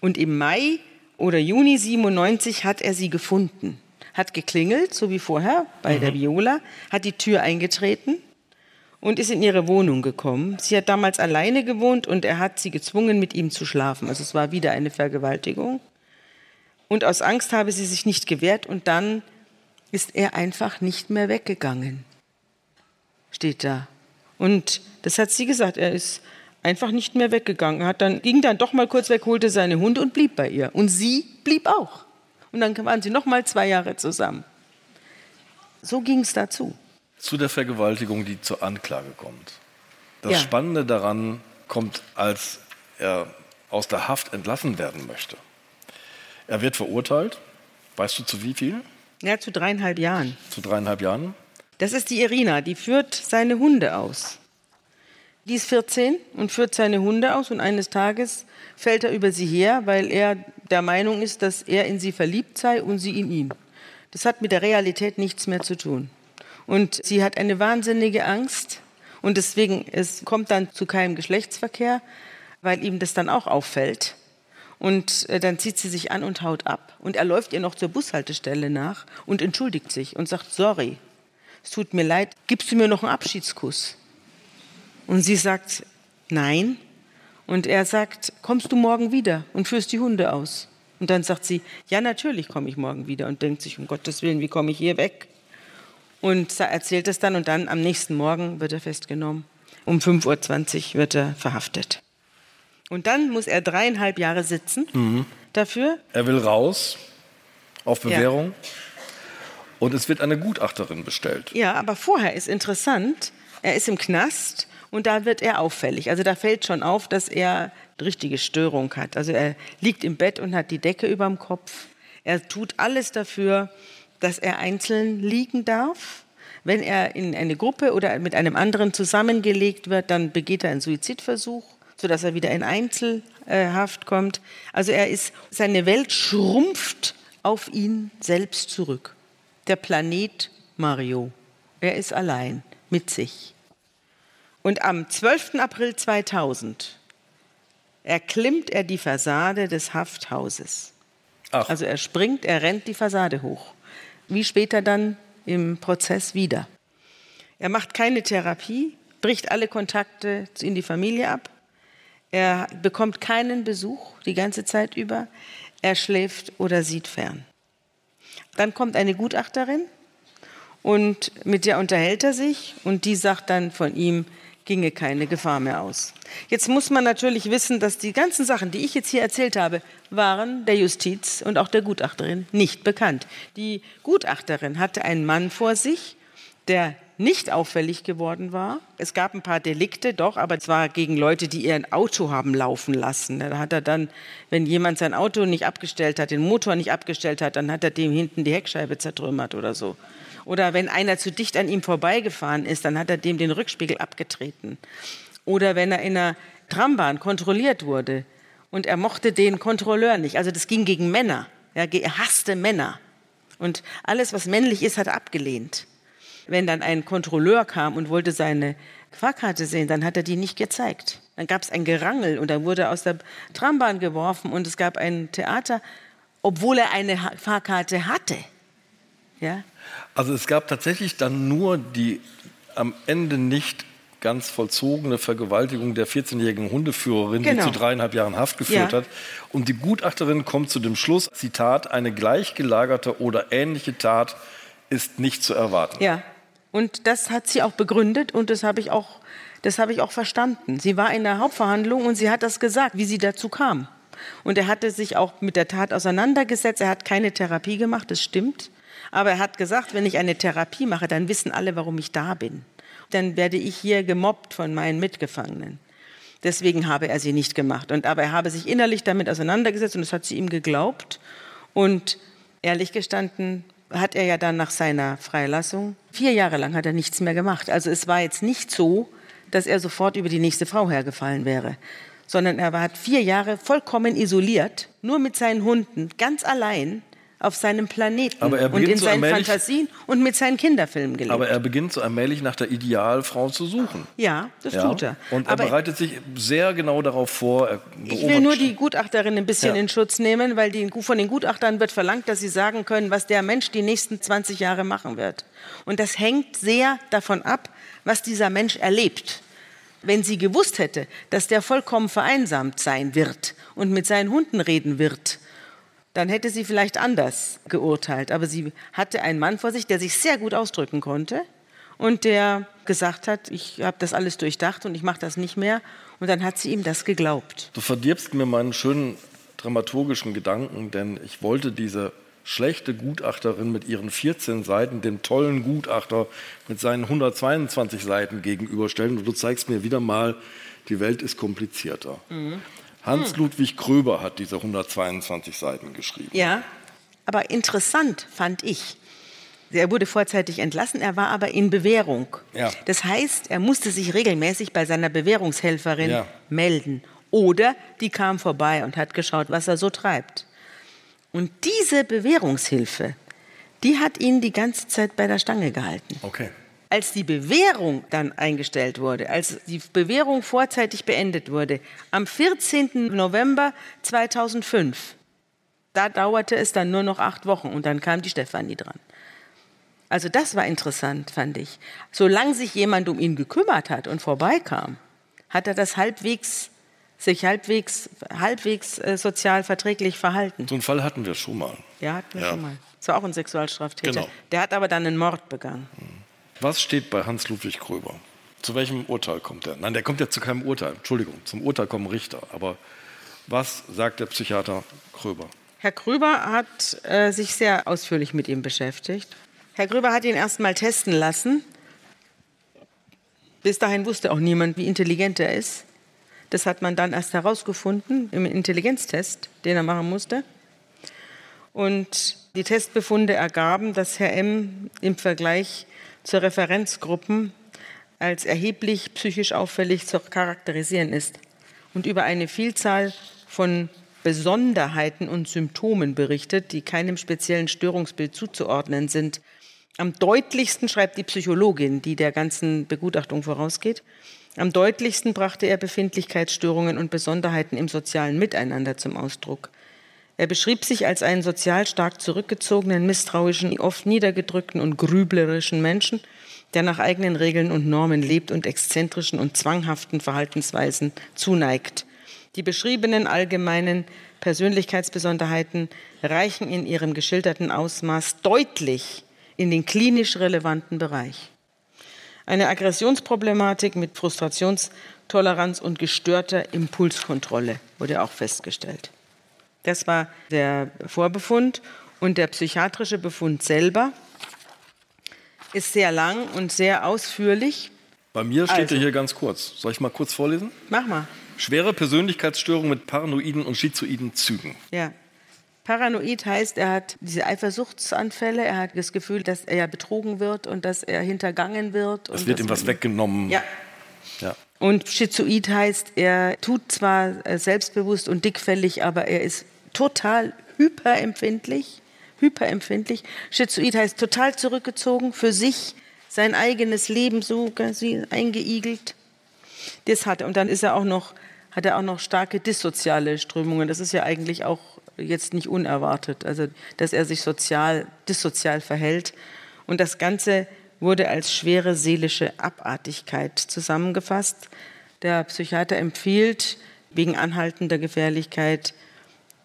Und im Mai oder Juni 97 hat er sie gefunden, hat geklingelt, so wie vorher bei mhm. der Viola, hat die Tür eingetreten und ist in ihre Wohnung gekommen. Sie hat damals alleine gewohnt und er hat sie gezwungen, mit ihm zu schlafen. Also es war wieder eine Vergewaltigung. Und aus Angst habe sie sich nicht gewehrt und dann ist er einfach nicht mehr weggegangen steht da. Und das hat sie gesagt, er ist einfach nicht mehr weggegangen. Er hat dann, ging dann doch mal kurz weg, holte seine Hunde und blieb bei ihr. Und sie blieb auch. Und dann waren sie noch mal zwei Jahre zusammen. So ging es dazu. Zu der Vergewaltigung, die zur Anklage kommt. Das ja. Spannende daran kommt, als er aus der Haft entlassen werden möchte. Er wird verurteilt. Weißt du zu wie viel? Ja, zu dreieinhalb Jahren. Zu dreieinhalb Jahren? Das ist die Irina, die führt seine Hunde aus. Die ist 14 und führt seine Hunde aus und eines Tages fällt er über sie her, weil er der Meinung ist, dass er in sie verliebt sei und sie in ihn. Das hat mit der Realität nichts mehr zu tun. Und sie hat eine wahnsinnige Angst und deswegen es kommt dann zu keinem Geschlechtsverkehr, weil ihm das dann auch auffällt. Und äh, dann zieht sie sich an und haut ab. Und er läuft ihr noch zur Bushaltestelle nach und entschuldigt sich und sagt, sorry, es tut mir leid, gibst du mir noch einen Abschiedskuss? Und sie sagt, nein. Und er sagt, kommst du morgen wieder und führst die Hunde aus? Und dann sagt sie, ja, natürlich komme ich morgen wieder und denkt sich, um Gottes Willen, wie komme ich hier weg? Und erzählt es dann und dann am nächsten Morgen wird er festgenommen. Um 5.20 Uhr wird er verhaftet. Und dann muss er dreieinhalb Jahre sitzen mhm. dafür. Er will raus auf Bewährung. Ja. Und es wird eine Gutachterin bestellt. Ja, aber vorher ist interessant, er ist im Knast und da wird er auffällig. Also da fällt schon auf, dass er richtige Störung hat. Also er liegt im Bett und hat die Decke über dem Kopf. Er tut alles dafür, dass er einzeln liegen darf. Wenn er in eine Gruppe oder mit einem anderen zusammengelegt wird, dann begeht er einen Suizidversuch, sodass er wieder in Einzelhaft kommt. Also er ist, seine Welt schrumpft auf ihn selbst zurück. Der Planet Mario. Er ist allein mit sich. Und am 12. April 2000 erklimmt er die Fassade des Hafthauses. Ach. Also er springt, er rennt die Fassade hoch. Wie später dann im Prozess wieder. Er macht keine Therapie, bricht alle Kontakte in die Familie ab. Er bekommt keinen Besuch die ganze Zeit über. Er schläft oder sieht fern. Dann kommt eine Gutachterin und mit der unterhält er sich und die sagt dann von ihm, ginge keine Gefahr mehr aus. Jetzt muss man natürlich wissen, dass die ganzen Sachen, die ich jetzt hier erzählt habe, waren der Justiz und auch der Gutachterin nicht bekannt. Die Gutachterin hatte einen Mann vor sich, der nicht auffällig geworden war. Es gab ein paar Delikte, doch, aber es war gegen Leute, die ihr Auto haben laufen lassen. Da hat er dann, wenn jemand sein Auto nicht abgestellt hat, den Motor nicht abgestellt hat, dann hat er dem hinten die Heckscheibe zertrümmert oder so. Oder wenn einer zu dicht an ihm vorbeigefahren ist, dann hat er dem den Rückspiegel abgetreten. Oder wenn er in einer Trambahn kontrolliert wurde und er mochte den Kontrolleur nicht. Also das ging gegen Männer. Er hasste Männer. Und alles, was männlich ist, hat er abgelehnt. Wenn dann ein Kontrolleur kam und wollte seine Fahrkarte sehen, dann hat er die nicht gezeigt. Dann gab es ein Gerangel und er wurde aus der Trambahn geworfen und es gab ein Theater, obwohl er eine Fahrkarte hatte. Ja? Also es gab tatsächlich dann nur die am Ende nicht ganz vollzogene Vergewaltigung der 14-jährigen Hundeführerin, genau. die zu dreieinhalb Jahren Haft geführt ja. hat. Und die Gutachterin kommt zu dem Schluss, Zitat, eine gleichgelagerte oder ähnliche Tat ist nicht zu erwarten. Ja, und das hat sie auch begründet und das habe ich auch, das habe ich auch verstanden. Sie war in der Hauptverhandlung und sie hat das gesagt, wie sie dazu kam. Und er hatte sich auch mit der Tat auseinandergesetzt. Er hat keine Therapie gemacht, das stimmt. Aber er hat gesagt, wenn ich eine Therapie mache, dann wissen alle, warum ich da bin. Dann werde ich hier gemobbt von meinen Mitgefangenen. Deswegen habe er sie nicht gemacht. Und aber er habe sich innerlich damit auseinandergesetzt und das hat sie ihm geglaubt. Und ehrlich gestanden hat er ja dann nach seiner Freilassung vier Jahre lang hat er nichts mehr gemacht. Also es war jetzt nicht so, dass er sofort über die nächste Frau hergefallen wäre, sondern er hat vier Jahre vollkommen isoliert, nur mit seinen Hunden, ganz allein auf seinem Planeten und in seinen Fantasien und mit seinen Kinderfilmen gelebt. Aber er beginnt so allmählich nach der Idealfrau zu suchen. Ja, das ja. tut er. Und er aber bereitet sich sehr genau darauf vor. ich will nur die Gutachterin ein bisschen ja. in Schutz nehmen, weil die, von den Gutachtern wird verlangt, dass sie sagen können, was der Mensch die nächsten 20 Jahre machen wird. Und das hängt sehr davon ab, was dieser Mensch erlebt. Wenn sie gewusst hätte, dass der vollkommen vereinsamt sein wird und mit seinen Hunden reden wird, dann hätte sie vielleicht anders geurteilt. Aber sie hatte einen Mann vor sich, der sich sehr gut ausdrücken konnte und der gesagt hat, ich habe das alles durchdacht und ich mache das nicht mehr. Und dann hat sie ihm das geglaubt. Du verdirbst mir meinen schönen dramaturgischen Gedanken, denn ich wollte diese schlechte Gutachterin mit ihren 14 Seiten dem tollen Gutachter mit seinen 122 Seiten gegenüberstellen. Und du zeigst mir wieder mal, die Welt ist komplizierter. Mhm. Hans-Ludwig Gröber hat diese 122 Seiten geschrieben. Ja, aber interessant fand ich. Er wurde vorzeitig entlassen, er war aber in Bewährung. Ja. Das heißt, er musste sich regelmäßig bei seiner Bewährungshelferin Ja. melden. Oder die kam vorbei und hat geschaut, was er so treibt. Und diese Bewährungshilfe, die hat ihn die ganze Zeit bei der Stange gehalten. Okay. Als die Bewährung dann eingestellt wurde, als die Bewährung vorzeitig beendet wurde, am 14. November 2005, da dauerte es dann nur noch acht Wochen und dann kam die Stefanie dran. Also das war interessant, fand ich. Solange sich jemand um ihn gekümmert hat und vorbeikam, hat er das halbwegs, sich halbwegs, halbwegs äh, sozial verträglich verhalten. So einen Fall hatten wir schon mal. Ja, hatten wir Ja. schon mal. Das war auch ein Sexualstraftäter. Genau. Der hat aber dann einen Mord begangen. Was steht bei Hans-Ludwig Gröber? Zu welchem Urteil kommt er? Nein, der kommt ja zu keinem Urteil. Entschuldigung, zum Urteil kommen Richter. Aber was sagt der Psychiater Gröber? Herr Gröber hat äh, sich sehr ausführlich mit ihm beschäftigt. Herr Gröber hat ihn erst mal testen lassen. Bis dahin wusste auch niemand, wie intelligent er ist. Das hat man dann erst herausgefunden im Intelligenztest, den er machen musste. Und die Testbefunde ergaben, dass Herr M. im Vergleich zur Referenzgruppen als erheblich psychisch auffällig zu charakterisieren ist und über eine Vielzahl von Besonderheiten und Symptomen berichtet, die keinem speziellen Störungsbild zuzuordnen sind. Am deutlichsten schreibt die Psychologin, die der ganzen Begutachtung vorausgeht, am deutlichsten brachte er Befindlichkeitsstörungen und Besonderheiten im sozialen Miteinander zum Ausdruck. Er beschrieb sich als einen sozial stark zurückgezogenen, misstrauischen, oft niedergedrückten und grüblerischen Menschen, der nach eigenen Regeln und Normen lebt und exzentrischen und zwanghaften Verhaltensweisen zuneigt. Die beschriebenen allgemeinen Persönlichkeitsbesonderheiten reichen in ihrem geschilderten Ausmaß deutlich in den klinisch relevanten Bereich. Eine Aggressionsproblematik mit Frustrationstoleranz und gestörter Impulskontrolle wurde auch festgestellt. Das war der Vorbefund und der psychiatrische Befund selber ist sehr lang und sehr ausführlich. Bei mir steht Also. er hier ganz kurz. Soll ich mal kurz vorlesen? Mach mal. Schwere Persönlichkeitsstörung mit paranoiden und schizoiden Zügen. Ja. Paranoid heißt, er hat diese Eifersuchtsanfälle, er hat das Gefühl, dass er betrogen wird und dass er hintergangen wird. Es wird ihm was weggenommen. Ja. ja. Und schizoid heißt, er tut zwar äh, selbstbewusst und dickfällig, aber er ist total hyperempfindlich. Hyperempfindlich. Schizoid heißt total zurückgezogen, für sich, sein eigenes Leben so eingeigelt. Das hat. Und dann ist er auch noch, hat er auch noch starke dissoziale Strömungen. Das ist ja eigentlich auch jetzt nicht unerwartet. Also, dass er sich sozial, dissozial verhält. Und das Ganze wurde als schwere seelische Abartigkeit zusammengefasst. Der Psychiater empfiehlt wegen anhaltender Gefährlichkeit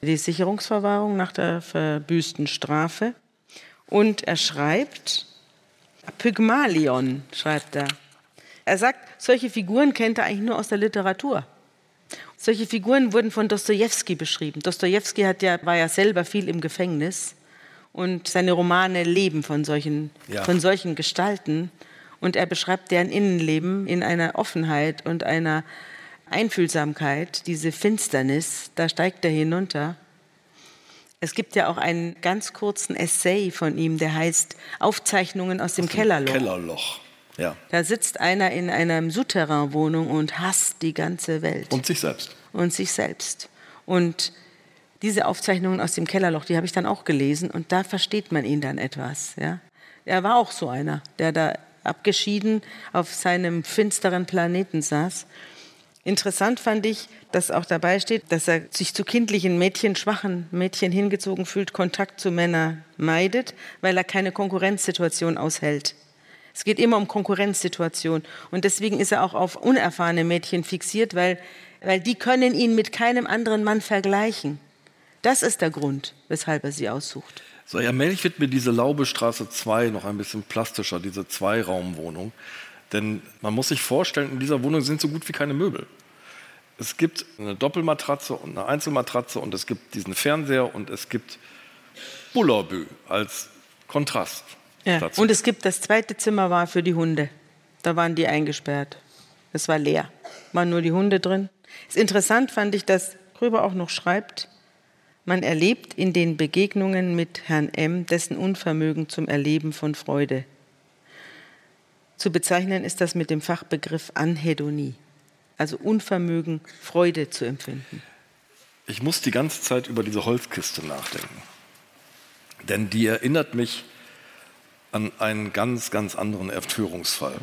die Sicherungsverwahrung nach der verbüßten Strafe. Und er schreibt, Pygmalion, schreibt er. Er sagt, solche Figuren kennt er eigentlich nur aus der Literatur. Solche Figuren wurden von Dostoevsky beschrieben. Dostoevsky hat ja, war ja selber viel im Gefängnis und seine Romane leben von solchen, Ja. von solchen Gestalten. Und er beschreibt deren Innenleben in einer Offenheit und einer Einfühlsamkeit, diese Finsternis, da steigt er hinunter. Es gibt ja auch einen ganz kurzen Essay von ihm, der heißt Aufzeichnungen aus dem Kellerloch. Kellerloch. Ja. Da sitzt einer in einer Souterrain-Wohnung und hasst die ganze Welt Und sich selbst. und sich selbst. Und diese Aufzeichnungen aus dem Kellerloch, die habe ich dann auch gelesen und da versteht man ihn dann etwas. Ja? Er war auch so einer, der da abgeschieden auf seinem finsteren Planeten saß. Interessant fand ich, dass auch dabei steht, dass er sich zu kindlichen Mädchen, schwachen Mädchen hingezogen fühlt, Kontakt zu Männern meidet, weil er keine Konkurrenzsituation aushält. Es geht immer um Konkurrenzsituation. Und deswegen ist er auch auf unerfahrene Mädchen fixiert, weil, weil die können ihn mit keinem anderen Mann vergleichen. Das ist der Grund, weshalb er sie aussucht. So, allmählich wird mir diese Laubestraße 2 noch ein bisschen plastischer, diese Zweiraumwohnung. Denn man muss sich vorstellen, in dieser Wohnung sind so gut wie keine Möbel. Es gibt eine Doppelmatratze und eine Einzelmatratze und es gibt diesen Fernseher und es gibt Bullerbü als Kontrast. Ja. dazu. Und es gibt das zweite Zimmer war für die Hunde. Da waren die eingesperrt. Es war leer. Waren nur die Hunde drin. Es ist interessant fand ich, dass drüber auch noch schreibt, man erlebt in den Begegnungen mit Herrn M. dessen Unvermögen zum Erleben von Freude. Zu bezeichnen ist das mit dem Fachbegriff Anhedonie, also Unvermögen, Freude zu empfinden. Ich muss die ganze Zeit über diese Holzkiste nachdenken, denn die erinnert mich an einen ganz, ganz anderen Entführungsfall.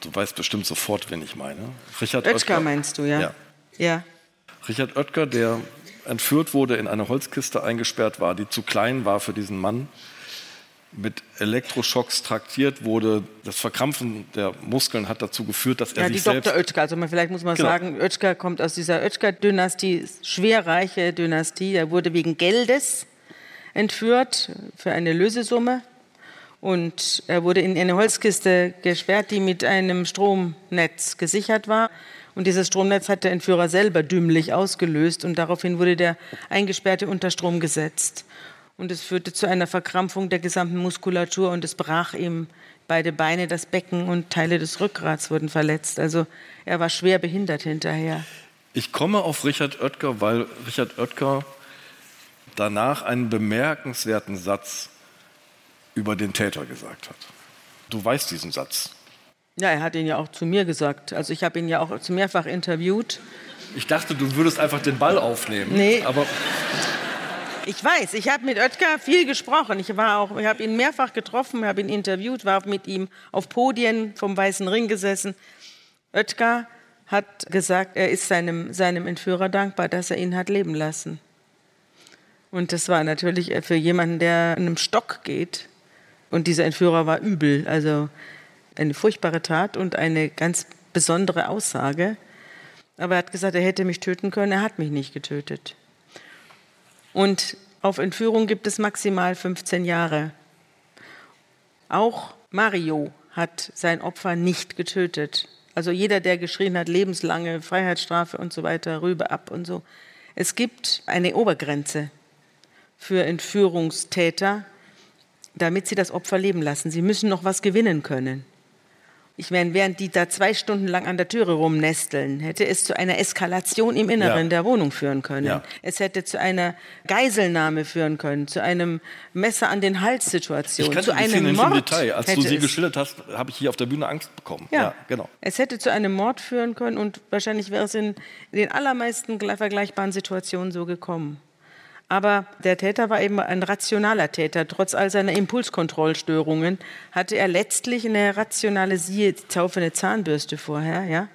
Du weißt bestimmt sofort, wen ich meine. Richard Oetker, Oetker meinst du, ja? ja? Ja. Richard Oetker, der entführt wurde, in eine Holzkiste eingesperrt war, die zu klein war für diesen Mann, mit Elektroschocks traktiert wurde. Das Verkrampfen der Muskeln hat dazu geführt, dass er ja, sich die selbst... Dr. Oetker, also man, vielleicht muss man genau. sagen, Oetker kommt aus dieser Oetker-Dynastie, schwerreiche Dynastie. Er wurde wegen Geldes entführt für eine Lösesumme und er wurde in eine Holzkiste gesperrt, die mit einem Stromnetz gesichert war. Und dieses Stromnetz hat der Entführer selber dümmlich ausgelöst und daraufhin wurde der Eingesperrte unter Strom gesetzt. Und es führte zu einer Verkrampfung der gesamten Muskulatur und es brach ihm beide Beine, das Becken und Teile des Rückgrats wurden verletzt. Also er war schwer behindert hinterher. Ich komme auf Richard Oetker, weil Richard Oetker danach einen bemerkenswerten Satz über den Täter gesagt hat. Du weißt diesen Satz. Ja, er hat ihn ja auch zu mir gesagt. Also ich habe ihn ja auch zu mehrfach interviewt. Ich dachte, du würdest einfach den Ball aufnehmen. Nee. Aber ich weiß, ich habe mit Oetker viel gesprochen. Ich, ich habe ihn mehrfach getroffen, habe ihn interviewt, war mit ihm auf Podien vom Weißen Ring gesessen. Oetker hat gesagt, er ist seinem, seinem Entführer dankbar, dass er ihn hat leben lassen. Und das war natürlich für jemanden, der in einem Stock geht. Und dieser Entführer war übel. Also eine furchtbare Tat und eine ganz besondere Aussage. Aber er hat gesagt, er hätte mich töten können, er hat mich nicht getötet. Und auf Entführung gibt es maximal 15 Jahre. Auch Mario hat sein Opfer nicht getötet. Also jeder, der geschrien hat, lebenslange Freiheitsstrafe und so weiter, Rübe ab und so. Es gibt eine Obergrenze für Entführungstäter, damit sie das Opfer leben lassen. Sie müssen noch was gewinnen können. Ich meine, während die da zwei Stunden lang an der Türe rumnesteln, hätte es zu einer Eskalation im Inneren ja. der Wohnung führen können. Ja. Es hätte zu einer Geiselnahme führen können, zu einem Messer an den Hals-Situation, ich zu einem Mord. Im Detail. Als du sie geschildert hast, habe ich hier auf der Bühne Angst bekommen. Ja. ja, genau. Es hätte zu einem Mord führen können und wahrscheinlich wäre es in den allermeisten vergleichbaren Situationen so gekommen. Aber der Täter war eben ein rationaler Täter. Trotz all seiner Impulskontrollstörungen hatte er letztlich eine rationale, siehe, taufe eine Zahnbürste vorher, ja,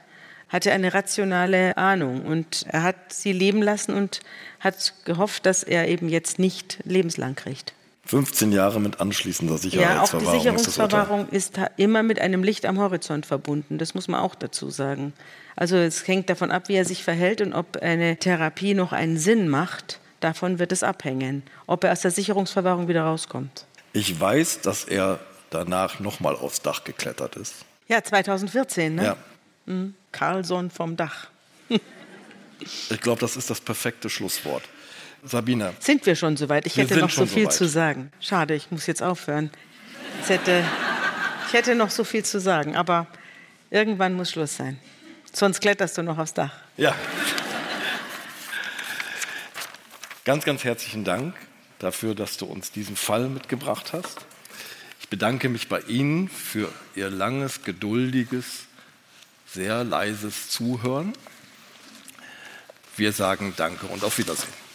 hatte eine rationale Ahnung und er hat sie leben lassen und hat gehofft, dass er eben jetzt nicht lebenslang kriegt. 15 Jahre mit anschließender Sicherungsverwahrung. Ja, auch die Sicherungsverwahrung ist, ist immer mit einem Licht am Horizont verbunden. Das muss man auch dazu sagen. Also es hängt davon ab, wie er sich verhält und ob eine Therapie noch einen Sinn macht. Davon wird es abhängen, ob er aus der Sicherungsverwahrung wieder rauskommt. Ich weiß, dass er danach nochmal aufs Dach geklettert ist. Ja, 2014, ne? Ja. Mhm. Carlson vom Dach. ich glaube, das ist das perfekte Schlusswort. Sabine. Sind wir schon soweit? Ich hätte noch so viel so zu sagen. Schade, ich muss jetzt aufhören. Ich hätte, ich hätte noch so viel zu sagen, aber irgendwann muss Schluss sein. Sonst kletterst du noch aufs Dach. Ja. Ganz, ganz herzlichen Dank dafür, dass du uns diesen Fall mitgebracht hast. Ich bedanke mich bei Ihnen für Ihr langes, geduldiges, sehr leises Zuhören. Wir sagen Danke und auf Wiedersehen.